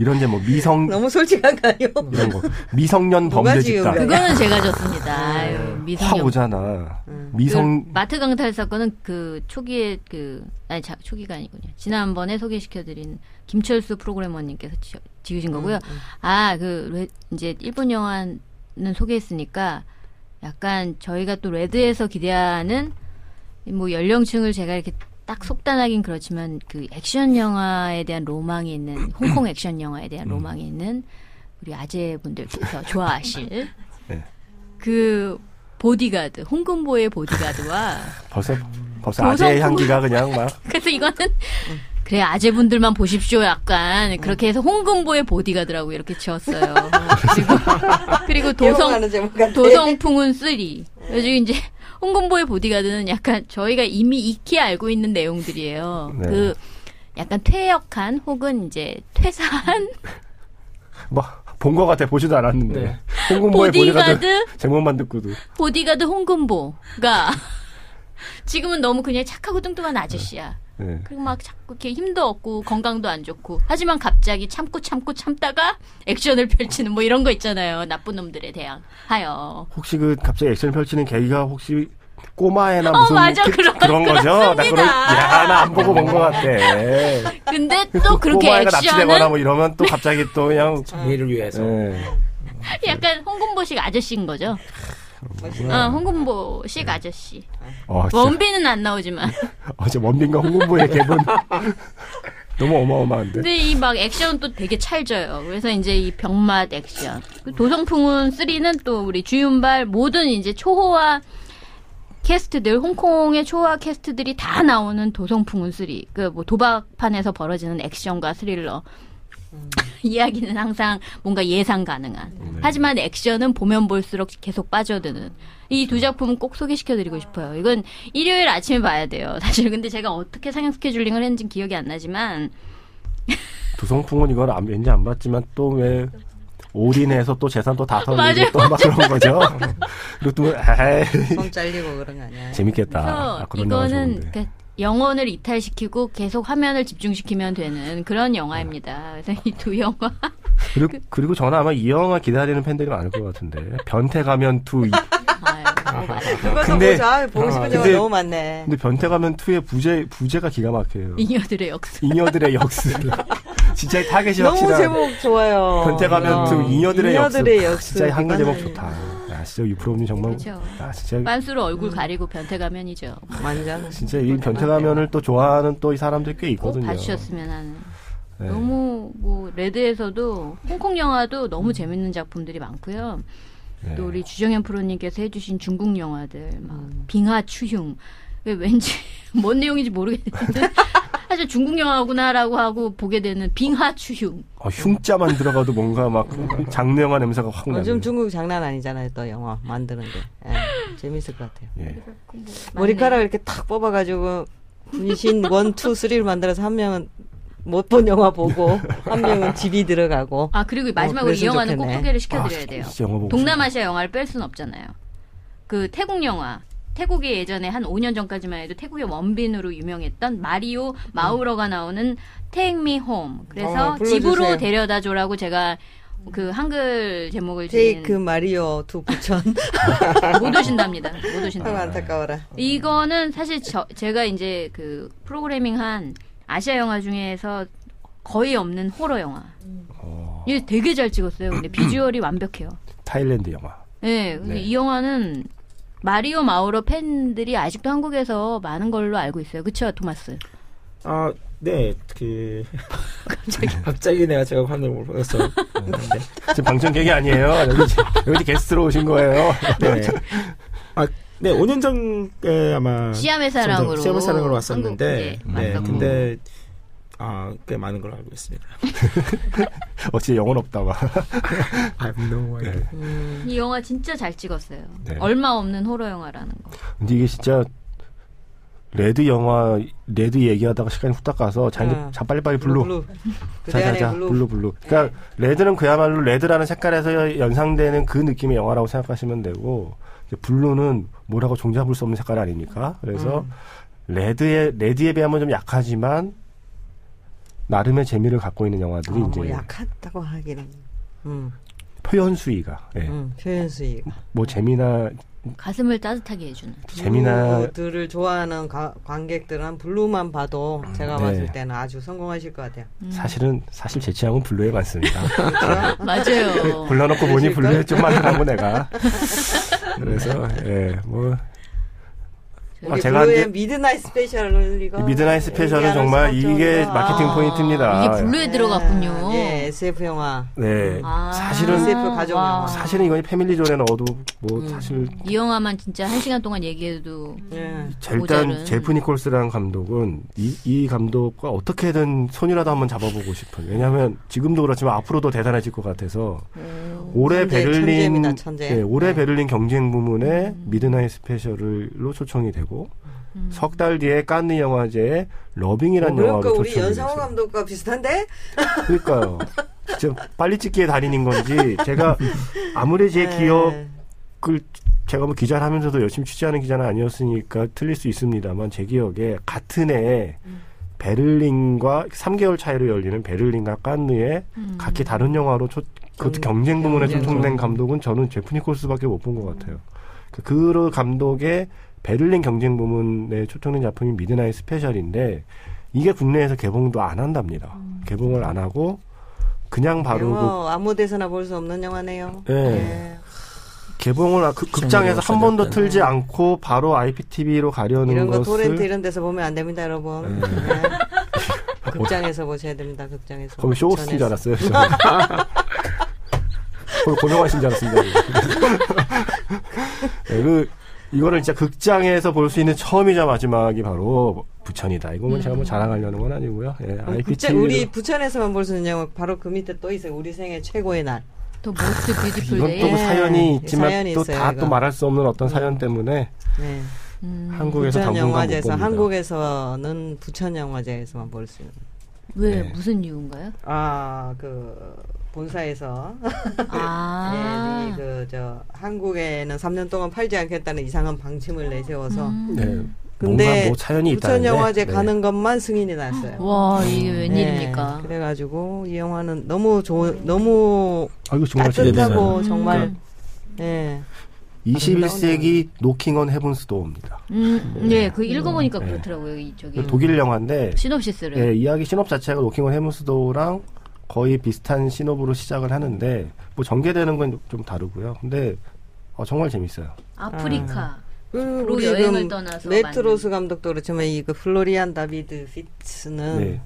이런 제목 미성 너무 솔직한 거 아니요? 이런 거 미성년 범죄 집단 그거는 제가 줬습니다. 아유, 확 미성년. 오잖아. 음. 미성 그 마트 강탈 사건은 그 초기에 그 아니 자, 초기가 아니군요. 지난번에 소개시켜드린 김철수 프로그래머님께서 지, 지으신 거고요. 음, 아그 이제 일본 영화는 소개했으니까 약간 저희가 또 레드에서 기대하는 뭐 연령층을 제가 이렇게 딱 속단하긴 그렇지만 그 액션 영화에 대한 로망이 있는 [CLEARS THROAT] 홍콩 액션 영화에 대한 음. 로망이 있는 우리 아재분들께서 좋아하실 [LAUGHS] 네. 그 보디가드 홍금보의 보디가드와 [LAUGHS] 벌써 벌써 아재의 향기가 그냥 막 [LAUGHS] 그래서 이거는 그래 아재분들만 보십시오 약간 그렇게 해서 홍금보의 보디가드라고 이렇게 지었어요. 그리고 그리고 도성. 도성풍운 three. 요즘 이제 홍금보의 보디가드는 약간 저희가 이미 익히 알고 있는 내용들이에요. 네. 그 약간 퇴역한 혹은 이제 퇴사한 [LAUGHS] 뭐본 것 같아 보지도 않았는데 네. 홍군보의 보디가드 보디가드 제목만 듣고도 보디가드 홍금보가 [LAUGHS] 지금은 너무 그냥 착하고 뚱뚱한 아저씨야. 네. 그리고 막 자꾸 이렇게 힘도 없고 건강도 안 좋고 하지만 갑자기 참고 참고 참다가 액션을 펼치는 뭐 이런 거 있잖아요. 나쁜 놈들에 대항 하여. 혹시 그 갑자기 액션을 펼치는 계기가 혹시 꼬마애나 어, 무슨 맞아. 그, 그런- 런 거죠? 나. 그런 야나 안 보고 본 것 같아. 근데 또 그렇게 꼬마애가 납치되거나 액션은 뭐 이러면 또 갑자기 또 그냥 정의를 위해서. 예. 약간 홍금보식 아저씨인 거죠. 어, 홍금보식 아저씨. 어, 진짜 원빈은 안 나오지만. 어제 원빈과 홍군보의 갭은 [LAUGHS] 너무 어마어마한데. 근데 이 막 액션 또 되게 찰져요. 그래서 이제 이 병맛 액션. 그 도성풍은 3는 또 우리 주윤발 모든 이제 초호화 캐스트들, 홍콩의 초호화 캐스트들이 다 나오는 도성풍은 3. 그 뭐 도박판에서 벌어지는 액션과 스릴러. [LAUGHS] 이야기는 항상 뭔가 예상 가능한. 하지만 액션은 보면 볼수록 계속 빠져드는. 이 두 작품은 꼭 소개시켜드리고 싶어요. 이건 일요일 아침에 봐야 돼요. [LAUGHS] 사실 근데 제가 어떻게 상영 스케줄링을 했는지 기억이 안 나지만 [LAUGHS] 두성풍은 이걸 안, 왠지 안 봤지만 또왜 올인해서 또 재산 또 다 털리고 또막 그런 거죠. 그리고 또 에이 손 잘리고 그런 거 아니야? 재밌겠다. 그래서 아, 이거는 좋은데. 그러니까 영혼을 이탈시키고 계속 화면을 집중시키면 되는 그런 영화입니다. 그래서 이 두 영화 그리고, 그리고 저는 아마 이 영화 기다리는 팬들이 많을 것 같은데 변태 가면 2 이, 아유, 너무 많아요. 그것도 근데- 보자. 아유, 보고 싶은 아, 영화 근데- 너무 많네. 근데 변태 가면 2의 부제 부제가 기가 막혀요. 잉여들의 역사. 잉여들의 역습. [LAUGHS] 진짜 타겟이 너무 확실한 제목 좋아요. 변태 가면 어. 2 잉여들의, 잉여들의 역습. 역습. 진짜 한글 제목 좋다. 야, 진짜 유프로님 정말 그렇죠. 야, 진짜 빤스로 얼굴 가리고 변태 가면이죠. 완전. 진짜 이 변태 가면을 또 좋아하는 또 이 사람들 꽤꼭 있거든요. 봐주셨으면 하는. 네. 너무 뭐 레드에서도 홍콩 영화도 너무 재밌는 작품들이 많고요. 네. 또 우리 주정현 프로님께서 해주신 중국 영화들 막 빙하 추흉 왜 왠지 [LAUGHS] 뭔 내용인지 모르겠는데 사실 중국 영화구나라고 하고 보게 되는 빙하 추흉 어, 흉자만 들어가도 뭔가 막 장르 영화 냄새가 확 나요. 요즘 중국 장난 아니잖아요. 또 영화 만드는 게. 예, 재밌을 것 같아요. 예. 머리카락 이렇게 탁 뽑아가지고 분신 one, two, three를 만들어서 한 명은 못본 영화 보고 한 명은 집에 들어가고 아 그리고 마지막으로 이 그랬으면 영화는 꼭 좋겠네. 소개를 시켜드려야 돼요. 진짜 영화 보고 동남아시아 영화를 뺄 수는 없잖아요. 그 태국 영화. 태국이 예전에 한 5년 전까지만 해도 태국의 원빈으로 유명했던 마리오 마우러가 나오는 Take Me Home. 그래서 어. 집으로 데려다 줘라고 제가 그 한글 제목을 테이크 지은 마리오 두 부천 [LAUGHS] 못 오신답니다. 못 오신다. 안타까워라. 이거는 사실 저, 제가 이제 그 프로그래밍 한 아시아 영화 중에서 거의 없는 호러 영화. 어, 이게 되게 잘 찍었어요. 근데 비주얼이 완벽해요. 타일랜드 영화. 네, 네. 이 영화는 마리오 마우러 팬들이 아직도 한국에서 많은 걸로 알고 있어요. 그쵸, 토마스? 아, 네, 그 [LAUGHS] 갑자기 [LAUGHS] 갑자기 내가 제가 화를 몰라서 그런데 지금 방청객이 아니에요. 여기, 여기 게스트로 오신 거예요. 네. 아, 네, 5년 전에 아마 시암의 사랑으로. 시암의 사랑으로 왔었는데, 한국, 네, 왔었고. 근데 아, 꽤 많은 걸로 알고 있습니다. [LAUGHS] 어찌 영혼 없다가. [LAUGHS] I have no idea. 네. 음, 이 영화 진짜 잘 찍었어요. 네. 얼마 없는 호러 영화라는 거. 근데 이게 진짜 레드 영화 레드 얘기하다가 시간이 후딱 가서 자, 아. 자 빨리빨리 블루. 안에 자자자 블루. 블루 블루. 그러니까 레드는 그야말로 레드라는 색깔에서 연상되는 그 느낌의 영화라고 생각하시면 되고 이제 블루는 뭐라고 종잡을 수 없는 색깔 아닙니까? 그래서 음. 레드에 레드에 비하면 좀 약하지만 나름의 재미를 갖고 있는 어, 영화들이 뭐 이제 약하다고 하기는. 음, 표현 수위가 예. 음, 표현 수익. 뭐 재미나 가슴을 따뜻하게 해주는. 재미나 블루들을 좋아하는 가- 관객들은 블루만 봐도 제가 네. 봤을 때는 아주 성공하실 것 같아요. 음. 사실은 사실 제 취향은 블루에 많습니다. 그렇죠? [LAUGHS] 맞아요. [LAUGHS] 불러놓고 보니? 블루에 좀 많더라고 내가. [LAUGHS] 그래서 예 뭐 아, 제가 블루의 이제- Midnight Special을 이거 Midnight Special은 정말 이게 정도가- 마케팅 포인트입니다. 이게 블루에 들어갔군요. 예, SF 영화. 네. 아. 사실은 SF 가족 와. 영화. 사실은 이건 family zone에 넣어도 뭐 음. 사실 이 영화만 진짜 한 시간 동안 얘기해도 예. 자, 일단. 제프 니콜스라는 감독은 이, 이 감독과 어떻게든 손이라도 한번 잡아보고 싶은. 왜냐하면 지금도 그렇지만 앞으로도 대단해질 것 같아서 올해 천재, 베를린 천재입니다, 천재. 예, 올해 네. 베를린 경쟁 부문에 Midnight Special로 초청이 되고 석달 뒤에 깐느 영화제에 Loving이라는 뭐 영화로 그러니까 우리 연상호. 감독과 비슷한데? [LAUGHS] 그러니까요. 진짜 빨리 찍기의 달인인 건지 제가 아무리 제 네. 기억을 제가 뭐 기자를 하면서도 열심히 취재하는 기자는 아니었으니까 틀릴 수 있습니다만 제 기억에 같은 해에 베를린과 3개월 차이로 열리는 베를린과 깐느에 음. 각기 다른 영화로 초, 그것도 경- 경쟁 부문에 초청된. 감독은 저는 제프 니콜스밖에 못 본 것 같아요. 그, 그 감독의 베를린 경쟁 부문에 초청된 작품이 Midnight Special인데 이게 국내에서 개봉도 안 한답니다. 개봉을 안 하고 그냥 바로 그 아무 데서나 볼 수 없는 영화네요. 예. 예. 개봉을 아, 그, 극장에서 한 번도 시청률이 틀지 않고 바로 IPTV로 가려는 이런 거 것을 토렌트 이런 데서 보면 안 됩니다, 여러분. 네. 네. 극장에서 보셔야 됩니다, 극장에서. 거기 쇼호스인 줄. 알았어요. 고명하신 줄 알았습니다. [LAUGHS] 네, 그 이거를 진짜 극장에서 볼 수 있는 처음이자 마지막이 바로 부천이다. 이거는 제가 뭐 자랑하려는 건 아니고요. 예, 극장, 우리 부천에서만 볼 수 있는 영화 바로 그 밑에 또 있어요. 우리 생애 최고의 날. The Most Beautiful 이건. 또 예. 사연이 있지만 사연이 또다또 이거. 말할 수 없는 어떤 사연 음. 때문에 네. 음. 한국에서 부천 영화제에서. 한국에서는 부천 영화제에서만 볼 수 있는. 왜 네. 무슨 이유인가요? 아, 그 본사에서 [LAUGHS] 아. 네, 그저 한국에는 3년 동안 팔지 않겠다는 이상한 방침을 내세워서 음. 네, 근데 뭔가 뭐 사연이 부천 영화제 네. 가는 것만 승인이 났어요. 와 이게 웬일입니까? 네, 그래가지고 이 영화는 너무 좋은 너무 아, 정말. 따뜻하고 음. 정말 예. 21세기 Knockin' on Heaven's Door입니다. 음, 네, 그 읽어보니까 네. 그렇더라고요. 이 저기 독일 영화인데 시놉시스를. 예, 이야기 시놉 자체가 Knockin' on Heaven's Door랑 거의 비슷한 시놉으로 시작을 하는데 뭐 전개되는 건 좀 다르고요. 근데 어, 정말 재밌어요. 아프리카. 그로 우리 여행을 그 떠나서 메트로스 감독도 그렇지만 이그 플로리안 다비드 피츠는 네.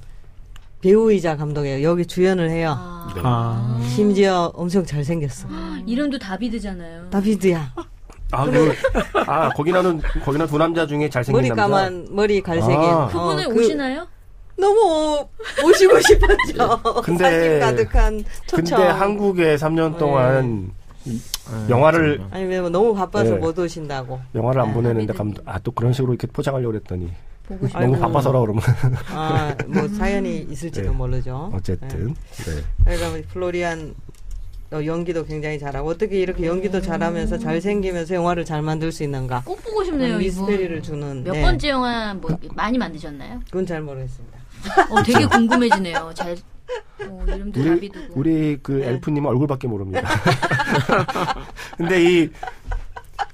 배우이자 감독이에요. 여기 주연을 해요. 아. 네. 아. 심지어 엄청 잘생겼어. 이름도 다비드잖아요. 다비드야. 아, 그, 아, 거기 나는 거기 나두 남자 중에 잘생긴 머리 남자. 까만 머리 갈색인. 아. 그분은 어, 그 오시나요? 너무 모시고 싶었죠. [LAUGHS] 근데- 가득한 초청. 근데 한국에 3년 동안 이- 아, 영화를 아니면 뭐 너무 바빠서 네. 못 오신다고. 영화를 안 네, 보내는데. 감독 아또 그런 식으로 이렇게 포장하려고 그랬더니. 너무 아이고. 바빠서라 그러면 아, 뭐 사연이 있을지도 네. 모르죠. 어쨌든 네. 그러니까 우리 플로리안 너 연기도 굉장히 잘하고 어떻게 이렇게 연기도 잘하면서 잘생기면서 영화를 잘 만들 수 있는가? 꼭 보고 싶네요. 미스테리를 이분. 주는 몇 네. 번째 영화 뭐 많이 만드셨나요? 그건 잘 모르겠습니다. 어, 되게 궁금해지네요. 잘 어, 이름도 우리 다비드고. 우리 그 네. 엘프님 얼굴밖에 모릅니다. [LAUGHS] 근데 이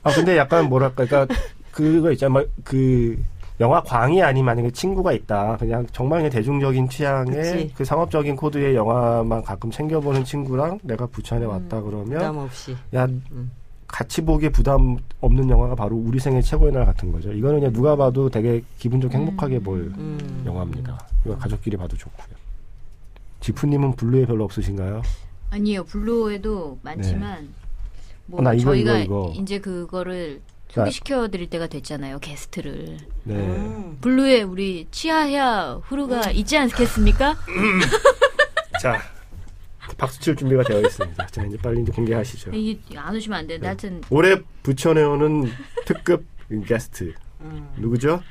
아 근데 약간 뭐랄까 그러니까 그거 있잖아요. 막그 영화 광이 아닌 만약에 친구가 있다. 그냥 정말 그냥 대중적인 취향의 그치. 그 상업적인 코드의 영화만 가끔 챙겨보는 친구랑 내가 부천에 왔다 그러면 부담 없이. 야 음. 같이 보기에 부담 없는 영화가 바로 우리 생애 최고의 날 같은 거죠. 이거는 그냥 누가 봐도 되게 기분 좋게 행복하게 볼 음. 영화입니다. 이거 가족끼리 봐도 좋고요. 지푸님은 Blue에 별로 없으신가요? 아니에요. Blue에도 많지만 뭐 어, 나 이거, 저희가 이거, 이거. 이제 그거를 자. 소개시켜 드릴 때가 됐잖아요. 게스트를. 네. 음. Blue에 우리 치하야후루가 있지 않겠습니까? [LAUGHS] 자, 박수 칠 준비가 되어 있습니다. 자, 이제 빨리 이제 공개하시죠. 이게 안 오시면 안 되는데 하여튼 올해 부천에 오는 특급 게스트 음. 누구죠?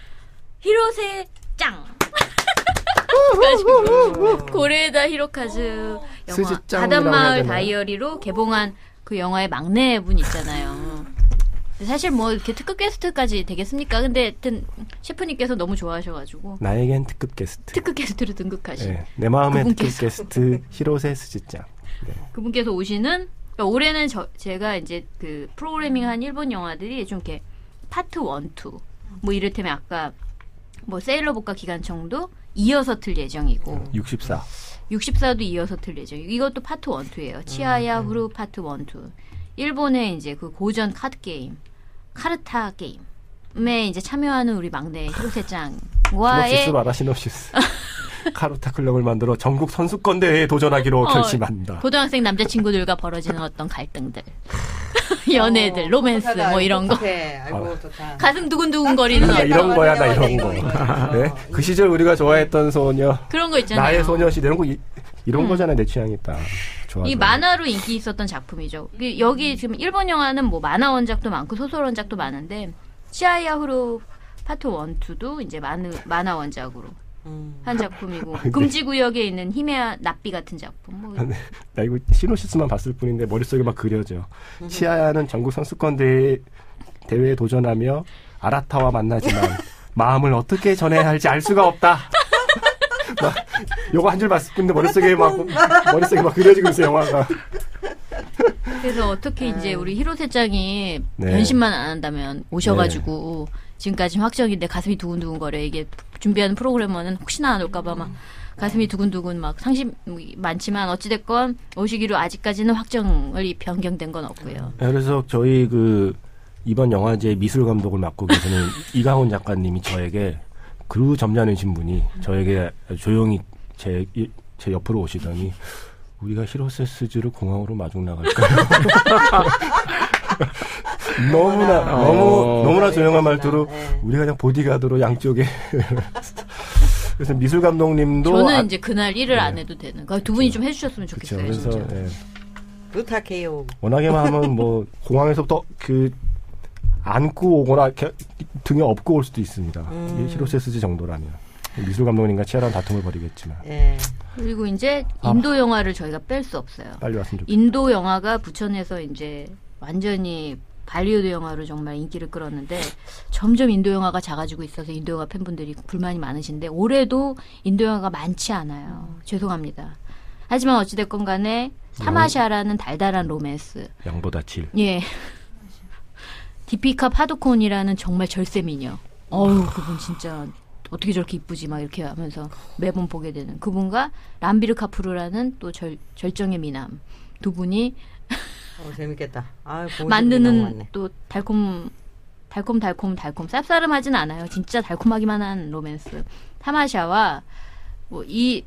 히로세 짱. [LAUGHS] 고레에다 히로카즈 영화 바닷마을? 다이어리로 개봉한 그 영화의 막내 분 있잖아요. 사실 뭐 이렇게 특급 게스트까지 되겠습니까? 근데 하여튼 셰프님께서 너무 좋아하셔가지고 나에겐 특급 게스트. 특급 게스트로 등극하신 네, 내 마음의 특급 그분께서. 게스트 히로세 스즈짱. 네. 그분께서 오시는 그러니까 올해는 저, 제가 이제 그 프로그래밍 한 일본 영화들이 좀 이렇게 파트 1, 2. 뭐 이를테면 아까 뭐 세일러복과 기관총도 이어서 틀 예정이고 64. 64도 이어서 틀 예정이고 이것도 파트 1, 2예요. 치하야후루 파트 1, 2. 일본의 이제 그 고전 카드 게임 카르타 게임에 이제 참여하는 우리 막내 시놉시스 마라 시놉시스. 카르타 클럽을 만들어 전국 선수권 대회에 도전하기로 어, 결심한다. 고등학생 남자친구들과 벌어지는 어떤 갈등들 [LAUGHS] 연애들 로맨스 뭐 이런 거 네, 아이고 좋다. 가슴 두근두근거리는 나 이런 거야, 나 이런. 거. [LAUGHS] 네? 그 시절 우리가 좋아했던 소녀, 그런 거 있잖아요. 나의 소녀시대 이런 거 이, 이런 거잖아요. 내 취향이 딱. 좋아. 이 좋아. 만화로 인기 있었던 작품이죠. 이- 여기 지금 일본 영화는 뭐 만화 원작도 많고 소설 원작도 많은데 치하야후루 파트 1, 2도 이제 만, 만화 원작으로 음. 한 작품이고 아, 네. 금지 구역에 있는 힘의 납비 같은 작품. 뭐 네. 나 이거 시노시스만 봤을 뿐인데 머릿속에 막 그려져. 치아야는 전국 선수권 대회, 대회에 도전하며 아라타와 만나지만 [LAUGHS] 마음을 어떻게 전해야 할지 알 수가 없다. 막 요거 한줄 봤을 뿐인데 머릿속에 막 머릿속에 막 그려지고 있어 영화가. 그래서 어떻게 이제 우리 히로세짱이 네. 변신만 안 한다면 오셔가지고 지금까지 확정인데 가슴이 두근두근 거려 이게 준비하는 프로그래머는 혹시나 안 올까봐 막 가슴이 두근두근 막 상심 많지만 어찌됐건 오시기로 아직까지는 확정을 변경된 건 없고요. 네, 그래서 저희 그 이번 영화제 미술 감독을 맡고 계시는 [LAUGHS] 이강훈 작가님이 저에게 그 점잖으신 분이 저에게 조용히 제, 이- 제 옆으로 오시더니 우리가 히로세스즈를 공항으로 마중 나갈까요? [LAUGHS] 너무나 어. 너무 너무나 조용한 말투로 네. 우리가 그냥 보디가드로 양쪽에 [LAUGHS] 그래서 미술 감독님도 저는 아- 이제 그날 일을 안 해도 되는. 그두 분이 좀 해주셨으면 그쵸. 좋겠어요. 그래서 진짜. 예. 부탁해요. 워낙에만 하면 뭐 공항에서부터 그 안고 오거나 이렇게 등에 업고 올 수도 있습니다. 음. 이 히로세스지 정도라면 미술 감독님과 치열한 다툼을 벌이겠지만 예. 그리고 이제 아. 인도 영화를 저희가 뺄 수 없어요. 빨리 왔으면 좋겠다. 인도 영화가 부천에서 이제 완전히 발리우드 영화로 정말 인기를 끌었는데 점점 인도 영화가 작아지고 있어서 인도 영화 팬분들이 불만이 많으신데 올해도 인도 영화가 많지 않아요. 죄송합니다. 하지만 어찌됐건 간에 타마샤라는 달달한 로맨스. 양보다 질. 예. 디피카 파두콘이라는 정말 절세 미녀. 어우, 그분 진짜 어떻게 저렇게 이쁘지 막 이렇게 하면서 매번 보게 되는 그분과 란비르 카푸르라는 또 절, 절정의 미남 두 분이 어, 재밌겠다. 아, 만드는. 또 달콤 달콤 달콤 달콤 쌉싸름하진 않아요. 진짜 달콤하기만 한 로맨스. 타마샤와 뭐 이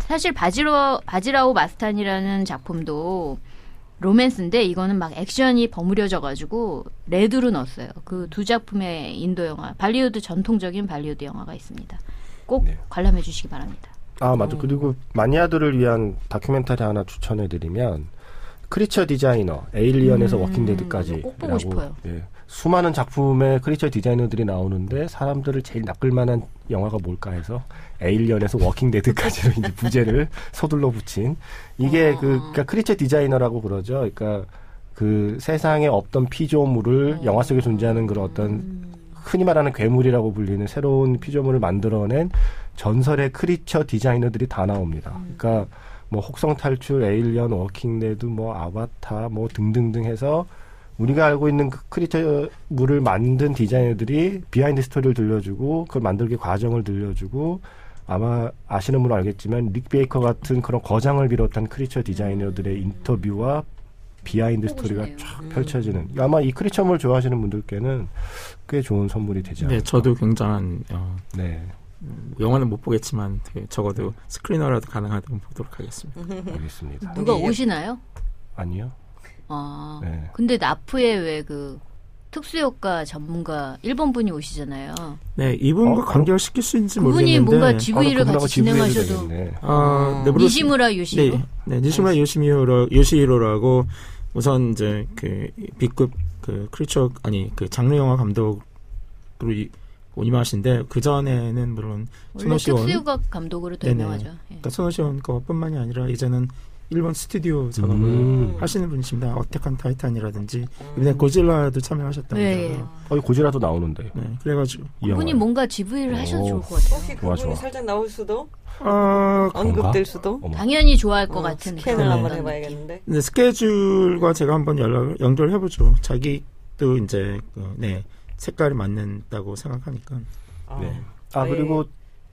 사실 바지로 바지라오 마스타니라는 작품도 로맨스인데 이거는 막 액션이 버무려져 가지고 Red로 넣었어요. 그 두 작품의 인도 영화 발리우드 전통적인 발리우드 영화가 있습니다. 꼭 네. 관람해 주시기 바랍니다. 아 맞아. 그리고 마니아들을 위한 다큐멘터리 하나 추천해 드리면 creature 디자이너, 에일리언에서 음, 워킹데드까지 꼭 보고 싶어요. 예, 수많은 작품의 creature 디자이너들이 나오는데 사람들을 제일 낚을 만한 영화가 뭘까 해서 에일리언에서 워킹데드까지로 이제 부제를 서둘러 붙인 이게 아. 그 그러니까 creature 디자이너라고 그러죠. 그러니까 그 세상에 없던 피조물을 영화 속에 존재하는 그런 어떤 흔히 말하는 괴물이라고 불리는 새로운 피조물을 만들어낸 전설의 creature 디자이너들이 다 나옵니다. 그러니까 뭐 혹성 탈출, 에일리언, 워킹데드, 뭐 아바타, 뭐 등등등 해서 우리가 알고 있는 그 creature물을 만든 디자이너들이 behind story를 들려주고 그걸 만들기 과정을 들려주고 아마 아시는 분은 알겠지만 릭 베이커 같은 그런 거장을 비롯한 creature 디자이너들의 인터뷰와 behind story가 싶네요. 쫙 펼쳐지는 아마 이 creature물 좋아하시는 분들께는 꽤 좋은 선물이 되지 않을까. 네, 저도 굉장한 어, 네, 영화는 못 보겠지만 되게 적어도 screener라도 가능하다면 보도록 하겠습니다. [LAUGHS] 알겠습니다. 누가 오시나요? 아니요. 아. 네. 근데 나프에 왜그 특수효과 전문가 일본 분이 오시잖아요. 네, 이분과 어, 관계를 시킬 수 있는지 그분이 모르겠는데 뭔가 GV를 그분하고 같이 GV 해도 진행하셔도 되겠네. 아, 네, 니시무라 유시로 네, 네, 니시무라 요시미히로 요시히로라고 우선 이제 그 B급 그 크리처 아니 그 장르 영화 감독으로 이, 임하신데 그 전에는 물론 손오시원 특수효과 감독으로 더 네네. 유명하죠. 예. 그러니까 손오시원 거뿐만이 아니라 이제는 일본 스튜디오 작업을 음. 하시는 분이십니다. 어택한 타이탄이라든지 이번에 고질라도 참여하셨다고 네. 어, 고지라도 나오는데. 네, 그래가지고 이 그분이 영화에. 뭔가 GV를 하셔도 오. 좋을 것 같아요. 혹시 좋아, 그분이 좋아. 살짝 나올 수도 아, 언급될 수도 어머. 당연히 좋아할 것 어, 같은 스캔을 한번 어떤 해봐야겠는데 근데 스케줄과 제가 한번 연락을 연결을 해보죠. 자기도 이제 그, 네 색깔이 맞는다고 생각하니까. 아, 네. 아 네. 그리고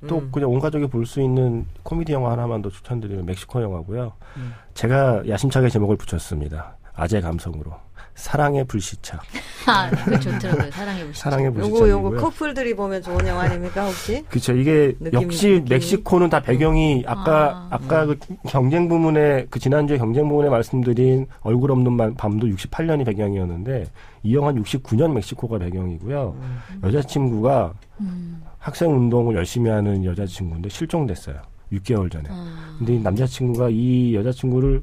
또 음. 그냥 온 가족이 볼 수 있는 코미디 영화 하나만 더 추천드리면 멕시코 영화고요. 음. 제가 야심차게 제목을 붙였습니다. 아재 감성으로 사랑의 불시착. [LAUGHS] 아, 그 좋더라고요. 사랑해 보시죠. 사랑의 요거 불시착이고요. 요거 커플들이 보면 좋은 영화 아닙니까 혹시? 그렇죠. 이게 느낌, 역시 느낌이? 멕시코는 다 배경이 아까 아. 아. 까그 경쟁 부문에 그 지난주에 경쟁 부문에 말씀드린 얼굴 없는 말- 밤도 68년이 배경이었는데 이 영화는 69년 멕시코가 배경이고요. 여자친구가 음. 학생 운동을 열심히 하는 여자친구인데 실종됐어요. 6개월 전에. 아. 근데 이 남자친구가 이 여자친구를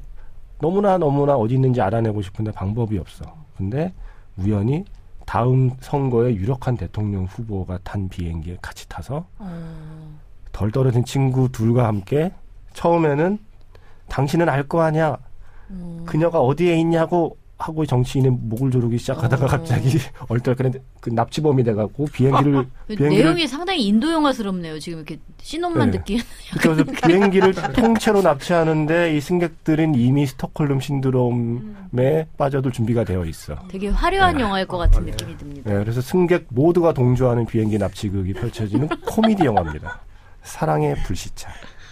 너무나 너무나 어디 있는지 알아내고 싶은데 방법이 없어. 근데 우연히 다음 선거에 유력한 대통령 후보가 탄 비행기에 같이 타서 어. 덜 떨어진 친구 둘과 함께 처음에는 당신은 알 거 아냐 음. 그녀가 어디에 있냐고 하고 정치인의 목을 조르기 시작하다가 어. 갑자기 [LAUGHS] 얼떨결에 그 납치범이 돼갖고 비행기를 그 비행기를 내용이 상당히 인도 영화스럽네요. 지금 이렇게 신혼만 네. 듣기엔. [LAUGHS] 그래서 비행기를 통째로 납치하는데 이 승객들은 이미 스톡홀름 신드롬에 빠져들 준비가 되어 있어. 되게 화려한 네. 영화일 것 같은 느낌이 듭니다. 네, 그래서 승객 모두가 동조하는 비행기 납치극이 펼쳐지는 [LAUGHS] 코미디 영화입니다. 사랑의 불시착.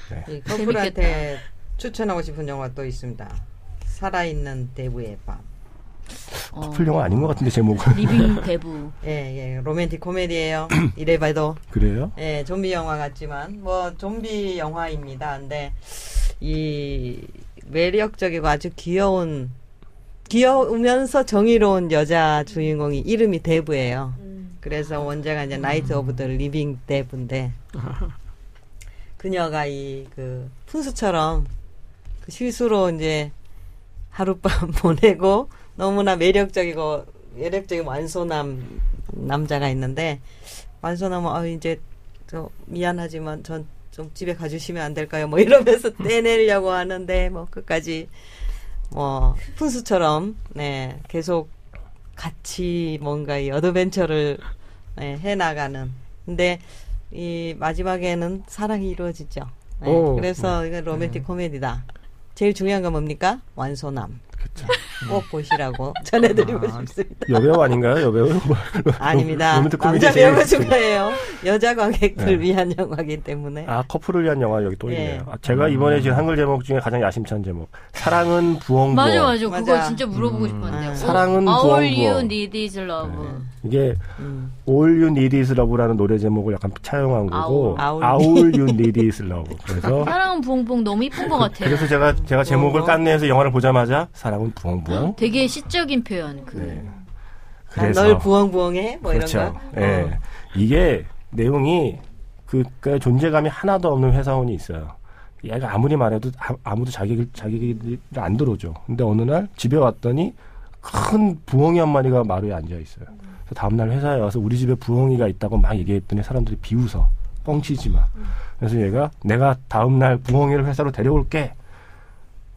네. 이 커플한테 추천하고 싶은 영화 또 있습니다. 살아있는 데브의 밤. 어. 커플 영화 아닌 것 같은데 제목은 [LAUGHS] Living [LAUGHS] Deb. 예, 예, 로맨틱 코미디예요. [CLEARS THROAT] 이래봐도 그래요? 예, 좀비 영화 같지만 뭐 좀비 영화입니다. 근데 이 매력적이고 아주 귀여운 귀여우면서 정의로운 여자 주인공이 이름이 데브예요. 그래서 원제가 이제 Night of the Living Deb인데 그녀가 이 그 푼수처럼 그 실수로 이제 하룻밤 [LAUGHS] 보내고 너무나 매력적이고 매력적인 완소남 남자가 있는데 완소남은 어 이제 저 미안하지만 전 좀 집에 가주시면 안 될까요? 뭐 이러면서 [LAUGHS] 떼내려고 하는데 뭐 끝까지 뭐 푼수처럼 네 계속 같이 뭔가 이 어드벤처를 네, 해 나가는 근데 이 마지막에는 사랑이 이루어지죠. 네, 오. 그래서 이거 로맨틱 코미디다. 제일 중요한 건 뭡니까? 완소남. 그쵸. 꼭 보시라고 [LAUGHS] 전해드리고 아, 싶습니다. 여배우 아닌가요? 여배우? 뭐, [LAUGHS] 아닙니다. 남자 배우가. 중요해요. 여자 관객들 네. 위한 영화이기 때문에. 아 커플을 위한 영화 여기 또 예. 있네요. 아, 제가 이번에 지금 한글 제목 중에 가장 야심찬 제목. 사랑은 부엉부엉. 맞아, 맞아. 그거 맞아. 진짜 물어보고 싶었는데. 음. 사랑은 All 부엉부엉. you need is love. 이게 음. All You Need Is Love라는 노래 제목을 약간 차용한 거고 아울. All You [LAUGHS] Need Is Love. 그래서 사랑은 부엉부엉 너무 이쁜 것 같아요. 그래서 제가 제가 제목을 부엉부엉. 깐내해서 영화를 보자마자 사랑은 부엉부엉. 되게 시적인 표현. 그 네. 난널 부엉부엉해? 뭐 그렇죠. 이런 거. 예. 어. 이게 내용이 그, 그 존재감이 하나도 없는 회사원이 있어요. 얘가 아무리 말해도 아, 아무도 자기 자기를 안 들어줘. 근데 어느 날 집에 왔더니 큰 부엉이 한 마리가 마루에 앉아 있어요. 그래서 다음 날 회사에 와서 우리 집에 부엉이가 있다고 막 얘기했더니 사람들이 비웃어. 뻥치지 마. 그래서 얘가 내가 다음 날 부엉이를 회사로 데려올게.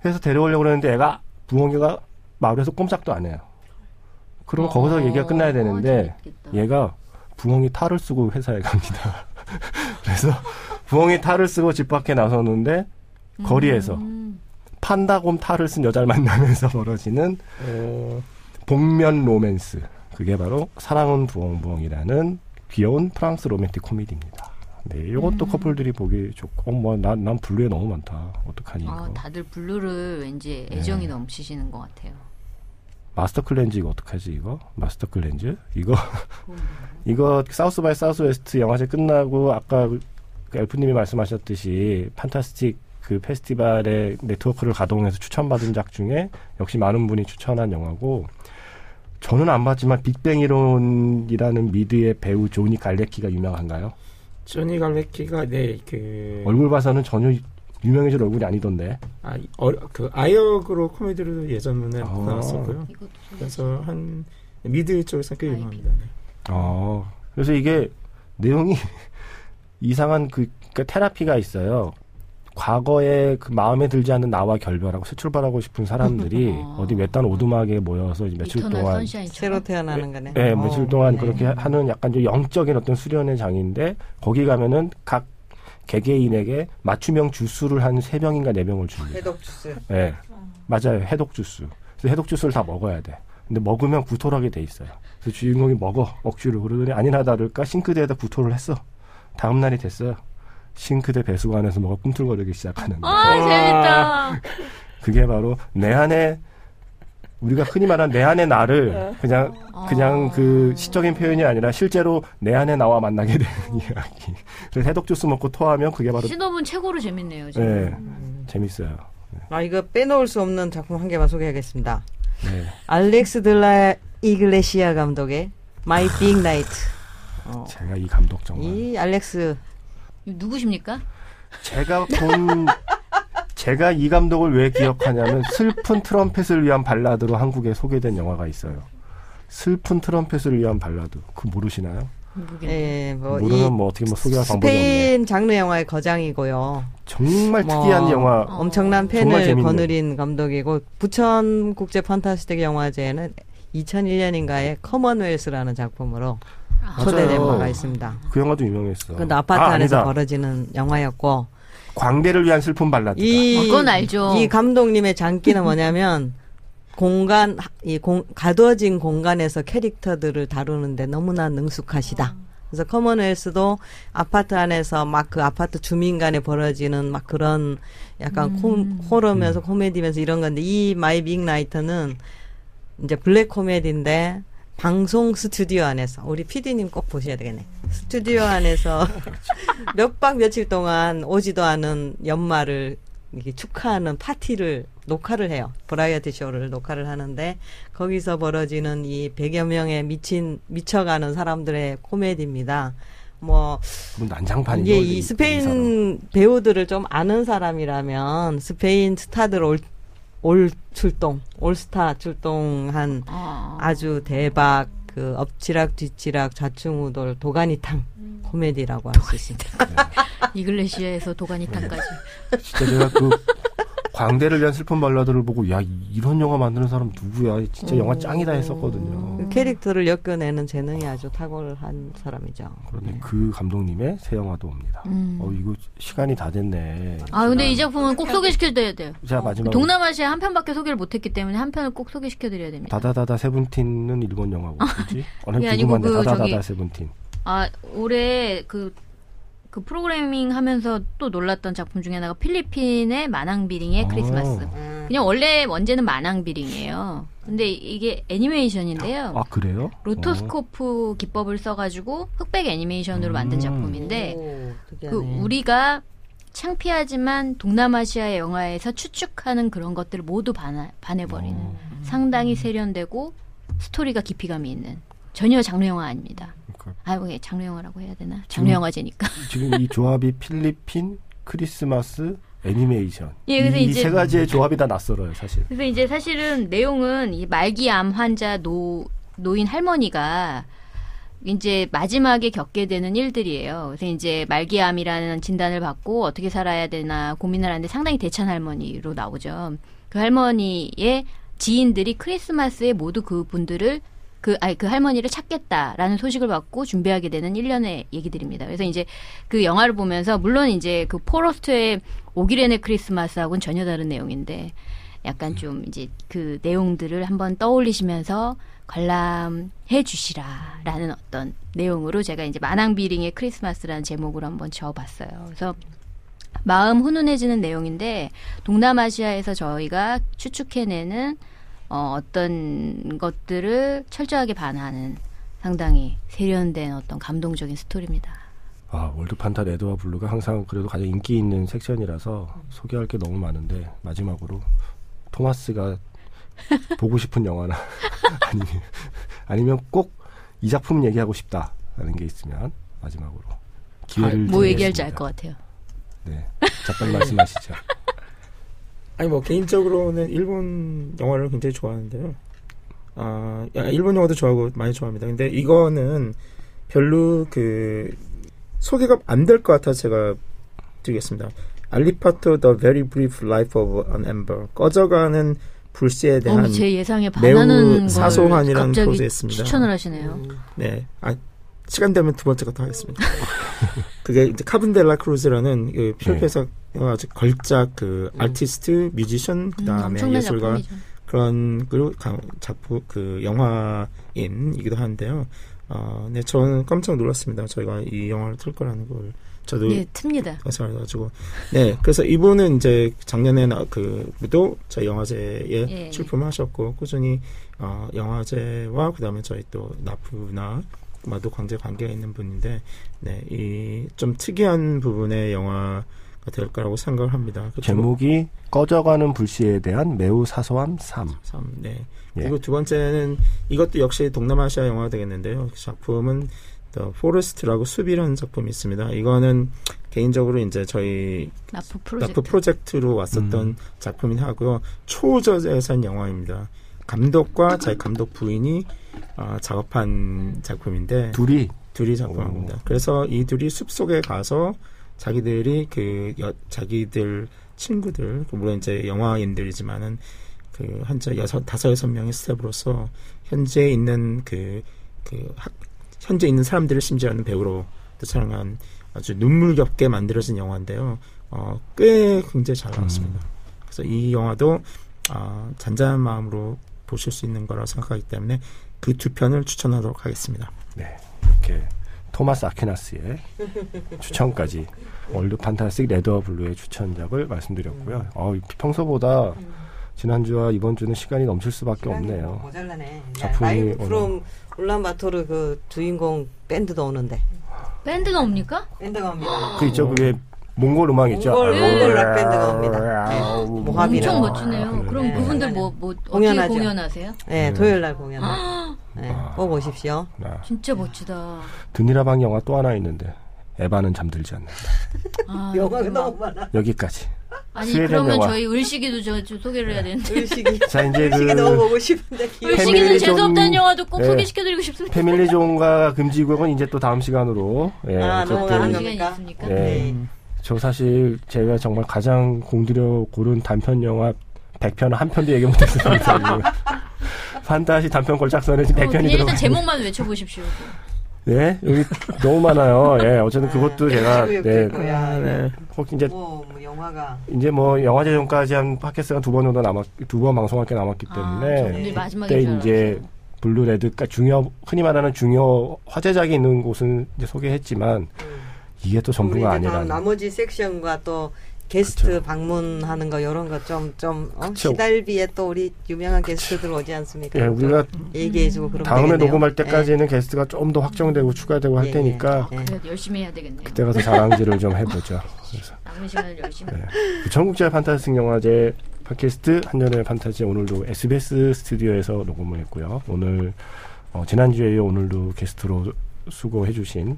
해서 데려오려고 그러는데 얘가 부엉이가 마루에서 꼼짝도 안 해요. 그럼 거기서 얘기가 끝나야 되는데 재밌겠다. 얘가 부엉이 탈을 쓰고 회사에 갑니다. [LAUGHS] 그래서 부엉이 탈을 쓰고 집 밖에 나서는데 거리에서 음. 판다곰 탈을 쓴 여자를 만나면서 [LAUGHS] 벌어지는 어, 복면 로맨스. 그게 바로 사랑은 부엉부엉이라는 귀여운 프랑스 로맨틱 코미디입니다. 네, 이것도 커플들이 보기 좋고, 어, 뭐, 난, 난 Blue에 너무 많다. 어떡하니, 이거. 아, 다들 Blue를 왠지 애정이 넘치시는 것 같아요. Master Cleanse 이거 어떡하지, 이거? Master Cleanse? 이거, [LAUGHS] 이거 South by Southwest 영화제 끝나고, 아까 그 엘프님이 말씀하셨듯이, fantastic 그 페스티벌의 네트워크를 가동해서 추천받은 작 중에 역시 많은 분이 추천한 영화고, 저는 안 봤지만 빅뱅 이론이라는 미드의 배우 조니 갈레키가 유명한가요? 조니 갈레키가 네 그 얼굴 봐서는 전혀 유명해질 얼굴이 아니던데. 아, 어, 그 아역으로 코미디를 예전에 아. 나왔었고요. 그래서 한 미드 쪽에서 꽤 유명합니다. 네. 어. 그래서 이게 내용이 [LAUGHS] 이상한 그 그러니까 테라피가 있어요. 과거에 그 마음에 들지 않는 나와 결별하고 새 출발하고 싶은 사람들이 [LAUGHS] 어. 어디 외딴 오두막에 모여서 며칠 동안. 새로 태어나는 거네. 예, 어, 며칠 동안 네. 그렇게 하는 약간 좀 영적인 어떤 수련의 장인데 거기 가면은 각 개개인에게 맞춤형 주스를 한 세 병인가 네 병을 줍니다. 해독 주스. 예. 맞아요. 해독 주스. 그래서 해독 주스를 다 먹어야 돼. 근데 먹으면 구토하게 돼 있어요. 그래서 주인공이 먹어 억지로 그러더니 아니나 다를까 싱크대에다 구토를 했어. 다음 날이 됐어요. 싱크대 배수관에서 뭐가 꿈틀거리기 시작하는. 아, 재밌다. 그게 바로 내 안에 우리가 흔히 말하는 내 안의 나를 그냥 그냥 그 시적인 표현이 아니라 실제로 내 안에 나와 만나게 되는 [LAUGHS] 이야기. 그래서 해독 주스 먹고 토하면 그게 바로 신호분 최고로 재밌네요. 지금. 예 재밌어요. 아 이거 빼놓을 수 없는 작품 한 개만 소개하겠습니다. 네. 알렉스 들라 이글레시아 감독의 My Big Night. 어, 제가 이 감독 정말 이 알렉스 누구십니까? 제가 본 [LAUGHS] 제가 이 감독을 왜 기억하냐면 슬픈 트럼펫을 위한 발라드로 한국에 소개된 영화가 있어요. 슬픈 트럼펫을 위한 발라드. 그 모르시나요? 예, 뭐이 모르면 뭐 어떻게 뭐 소개할 방법이 없네. 스페인 장르 영화의 거장이고요. 정말 뭐, 특이한 영화. 어. 엄청난 팬을. 거느린 감독이고 부천 국제 판타스틱 영화제에는 2001년인가에 Common Wealth라는 작품으로 아, 초대된 맞아요. 바가 있습니다. 그 영화도 유명했어. 그 아파트 아, 안에서 아니다. 벌어지는 영화였고 광대를 위한 슬픈 발라드. 이 어, 그건 알죠. 이 감독님의 장기는 뭐냐면 [LAUGHS] 공간 이 공, 가둬진 공간에서 캐릭터들을 다루는데 너무나 능숙하시다. 그래서 Common Wealth도 아파트 안에서 막 그 아파트 주민 간에 벌어지는 막 그런 약간 코, 호러면서 코미디면서 이런 건데 이 My Big Night는 이제 블랙 코미디인데 방송 스튜디오 안에서 우리 PD님 꼭 보셔야 되겠네. 스튜디오 안에서 [LAUGHS] 몇 박 며칠 동안 오지도 않은 연말을 이렇게 축하하는 파티를 녹화를 해요. 버라이어티 쇼를 녹화를 하는데 거기서 벌어지는 이 100여 명의 미친 미쳐가는 사람들의 코미디입니다. 뭐 난장판이죠. 이게 원래 이이 스페인 배우들을 좀 아는 사람이라면 스페인 스타들 올, 올 출동, 올스타 출동한 아, 아주 대박 그 엎치락 뒤치락 좌충우돌 도가니탕 코미디라고 할 수 있습니다. [LAUGHS] 이글레시아에서 도가니탕까지. 진짜 제가 그 광대를 위한 슬픈 발라드를 보고 야 이런 영화 만드는 사람 누구야? 진짜 영화 짱이다 했었거든요. 그 캐릭터를 엮어내는 재능이 아주 탁월한 사람이죠. 그런데 그 감독님의 새 영화도 옵니다. 음. 어 이거 시간이 다 됐네. 아, 근데 이 작품은 꼭 소개시켜드려야 돼요. 자 마지막 동남아시아 한 편밖에 소개를 못했기 때문에 한 편을 꼭 소개시켜드려야 됩니다. 다다다다 세븐틴은 일본 영화고 뭐지? 어느 궁금한데 그 다다다다 세븐틴. 아, 올해 그, 그 프로그래밍 하면서 또 놀랐던 작품 중에 하나가 필리핀의 마낭비링의 아. 크리스마스. 그냥 원래 원제는 마낭비링이에요. 근데 이게 애니메이션인데요. 아 그래요? rotoscope 기법을 써가지고 흑백 애니메이션으로 만든 음. 작품인데 오, 그. 우리가 창피하지만 동남아시아 영화에서 추측하는 그런 것들을 모두 반하, 반해버리는 어. 상당히 세련되고 스토리가 깊이감이 있는 전혀 장르 영화 아닙니다. 그러니까 아, 왜 장르 영화라고 해야 되나? 장르 영화제니까. [LAUGHS] 지금 이 조합이 필리핀 크리스마스 애니메이션. 예, 그래서 이 이제- 세 가지의 조합이 다 낯설어요, 사실. 그래서 이제 사실은 내용은 이 말기암 환자 노 노인 할머니가 이제 마지막에 겪게 되는 일들이에요. 그래서 이제 말기암이라는 진단을 받고 어떻게 살아야 되나 고민을 하는데 상당히 대찬 할머니로 나오죠. 그 할머니의 지인들이 크리스마스에 모두 그 분들을 그, 아니, 그 할머니를 찾겠다라는 소식을 받고 준비하게 되는 일련의 얘기들입니다. 그래서 이제 그 영화를 보면서, 물론 이제 그 포로스트의 오기렌의 크리스마스하고는 전혀 다른 내용인데, 약간 좀 이제 그 내용들을 한번 떠올리시면서 관람해 주시라라는 어떤 내용으로 제가 이제 마낭 비링의 크리스마스라는 제목으로 한번 지어봤어요. 그래서 마음 훈훈해지는 내용인데 동남아시아에서 저희가 추측해내는 어, 어떤 것들을 철저하게 반하는 상당히 세련된 어떤 감동적인 스토리입니다. 아, World 판타 Red와 Blue가 항상 그래도 가장 인기 있는 섹션이라서 소개할 게 너무 많은데 마지막으로 토마스가 [LAUGHS] 보고 싶은 영화나 [LAUGHS] 아니면 아니면 꼭 이 작품 얘기하고 싶다라는 게 있으면 마지막으로 기회를 뭐 얘기할지 알. 것 같아요. 네, 잠깐 말씀하시죠. [LAUGHS] 아니 뭐 개인적으로는 일본 영화를 굉장히 좋아하는데요. 아 야, 일본 영화도 좋아하고 많이 좋아합니다. 근데 이거는 별로 그 소개가 안 될 것 같아서 제가 드리겠습니다. 알리파토 The Very Brief Life of an Ember 꺼져가는 불씨에 대한 어, 제 예상에 반하는 걸 사소한이라는 갑자기 프로젝트였습니다. 추천을 하시네요. 네. 아, 시간 되면 두 번째 것도 하겠습니다. [LAUGHS] 그게 이제 카본 델라 크루즈라는 그 필리핀에서 아주 걸작 그 아티스트, 뮤지션, 음, 그다음에 예술가 작품이죠. 그런 그리고 가- 작품 그 영화인이기도 한데요. 어, 네, 저는 깜짝 놀랐습니다. 저희가 이 영화를 틀 거라는 걸 저도 네, 틉니다. 그래가지고 네 그래서 이분은 이제 작년에 나, 그도 저희 영화제에 예. 출품하셨고 꾸준히 어, 영화제와 그다음에 저희 또 나프나 마도 광제 관계가 있는 분인데 네 이 좀 특이한 부분의 영화가 될 거라고 생각을 합니다. 그 제목이 꺼져가는 불씨에 대한 매우 사소함 3. 참, 네. 예. 그리고 두 번째는 이것도 역시 동남아시아 영화가 되겠는데요. 그 작품은 The Forest라고 숲이라는 작품이 있습니다. 이거는 개인적으로 이제 저희 나프 프로젝트. 프로젝트로 왔었던 음. 작품이 하고요. 초저예산 영화입니다. 감독과 자기 감독 부인이 어, 작업한 작품인데 둘이 둘이 작품합니다. 그래서 이 둘이 숲 속에 가서 자기들이 그 여, 자기들 친구들 그 물론 이제 영화인들이지만은 그 한자 여섯 다섯 여섯 명의 스텝으로서 현재 있는 그, 그 학, 현재 있는 사람들을 심지어는 배우로 또 촬영한 아주 눈물겹게 만들어진 영화인데요. 어, 꽤 굉장히 잘 나왔습니다. 그래서 이 영화도 아, 잔잔한 마음으로 보실 수 있는 거라고 생각하기 때문에 그 두 편을 추천하도록 하겠습니다. 네, 이렇게 토마스 아퀴나스의 추천까지 World Fantastic Red Blue의 추천작을 말씀드렸고요. 어, 평소보다 지난주와 이번 주는 시간이 넘칠 수밖에 없네요. 모자라네. 작품이 From 울란바토르 그 주인공 밴드도 오는데 밴드가 옵니까? 밴드가 옵니다. 그 있죠, 그게 몽골 음악 있죠. 몽골, 몽골 락 밴드가 옵니다. 네. 모합이라. 엄청 멋지네요. 그럼 네. 그분들 뭐, 뭐, 어떻게 공연하죠. 공연하세요? 네, 토요일 날 공연. 네, 아. 꼭 오십시오. 아, 진짜 멋지다. 드니라방 영화 또 하나 있는데 에바는 잠들지 않는다. 아, [LAUGHS] 영화가. 너무 많아. 여기까지. 아니, 스웨덴 그러면 영화. 저희 을시기도 저, 저 소개를 해야 되는데. 의식이 자, 이제 의식이 그- 너무 보고 싶은데. 패밀리 을시기는 좀- 재수없다는 영화도 꼭 네. 소개시켜드리고 싶습니다. 패밀리 존과 금지구역은 이제 또 다음 시간으로. 예, 아, 어쨌든 넘어가는 시간이 겁니까? 네. 네. 저 사실 제가 정말 가장 공들여 고른 단편 영화 100편 한 편도 얘기 못했습니다. [LAUGHS] 판타지 단편 걸작선에 지금 어, 100편이 그냥 들어가 일단 제목만 외쳐보십시오. 네, 여기 너무 많아요. 예, 어쨌든 그것도 제가 네, 네, 그거야. 아, 네. 혹 이제 뭐, 뭐 영화가 이제 뭐 영화 제전까지 한 팟캐스트가 두 번 정도 남았 두 번 방송할 게 남았기 아, 때문에 마지막에 그때 줄 이제 알았어요. Blue Red가 중요 흔히 말하는 중요 화제작이 있는 곳은 이제 소개했지만 이게 또 전부가 아니라 나머지 섹션과 또 게스트 그쵸. 방문하는 거 이런 거 좀좀 어? 그쵸. 시달비에 또 우리 유명한 게스트들 오지 않습니까? 예, 우리가 얘기해주고 그러면 다음에 되겠네요. 녹음할 때까지는 게스트가 좀 더 확정되고 추가되고 할 예, 테니까 예, 예. 그래도 열심히 해야 되겠네요. 그때 가서 자랑질을 좀 해보죠. 그래서 남은 시간을 열심히. 네. 부천국제 판타스틱 영화제 팟캐스트 한년의 판타지 오늘도 SBS 스튜디오에서 녹음을 했고요. 오늘 어, 지난주에 오늘도 게스트로 수고해주신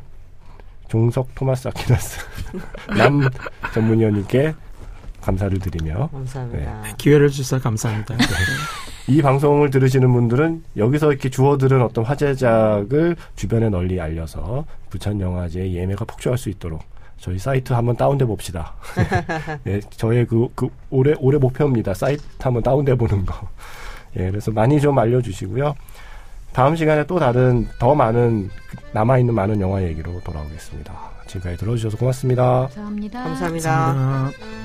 종석 토마스 아키나스 [LAUGHS] 남 전문위원님께 감사를 드리며 감사합니다. 기회를 주셔서 감사합니다. 네. 이 방송을 들으시는 분들은 여기서 이렇게 주워들은 어떤 화제작을 주변에 널리 알려서 부천 영화제 예매가 폭주할 수 있도록 저희 사이트 한번 다운돼 봅시다. [LAUGHS] 네, 저의 그, 그 올해 올해 목표입니다. 사이트 한번 다운돼 보는 거. 예, 그래서 많이 좀 알려주시고요. 다음 시간에 또 다른 더 많은 남아있는 많은 영화 얘기로 돌아오겠습니다. 지금까지 들어주셔서 고맙습니다. 감사합니다. 감사합니다. 감사합니다.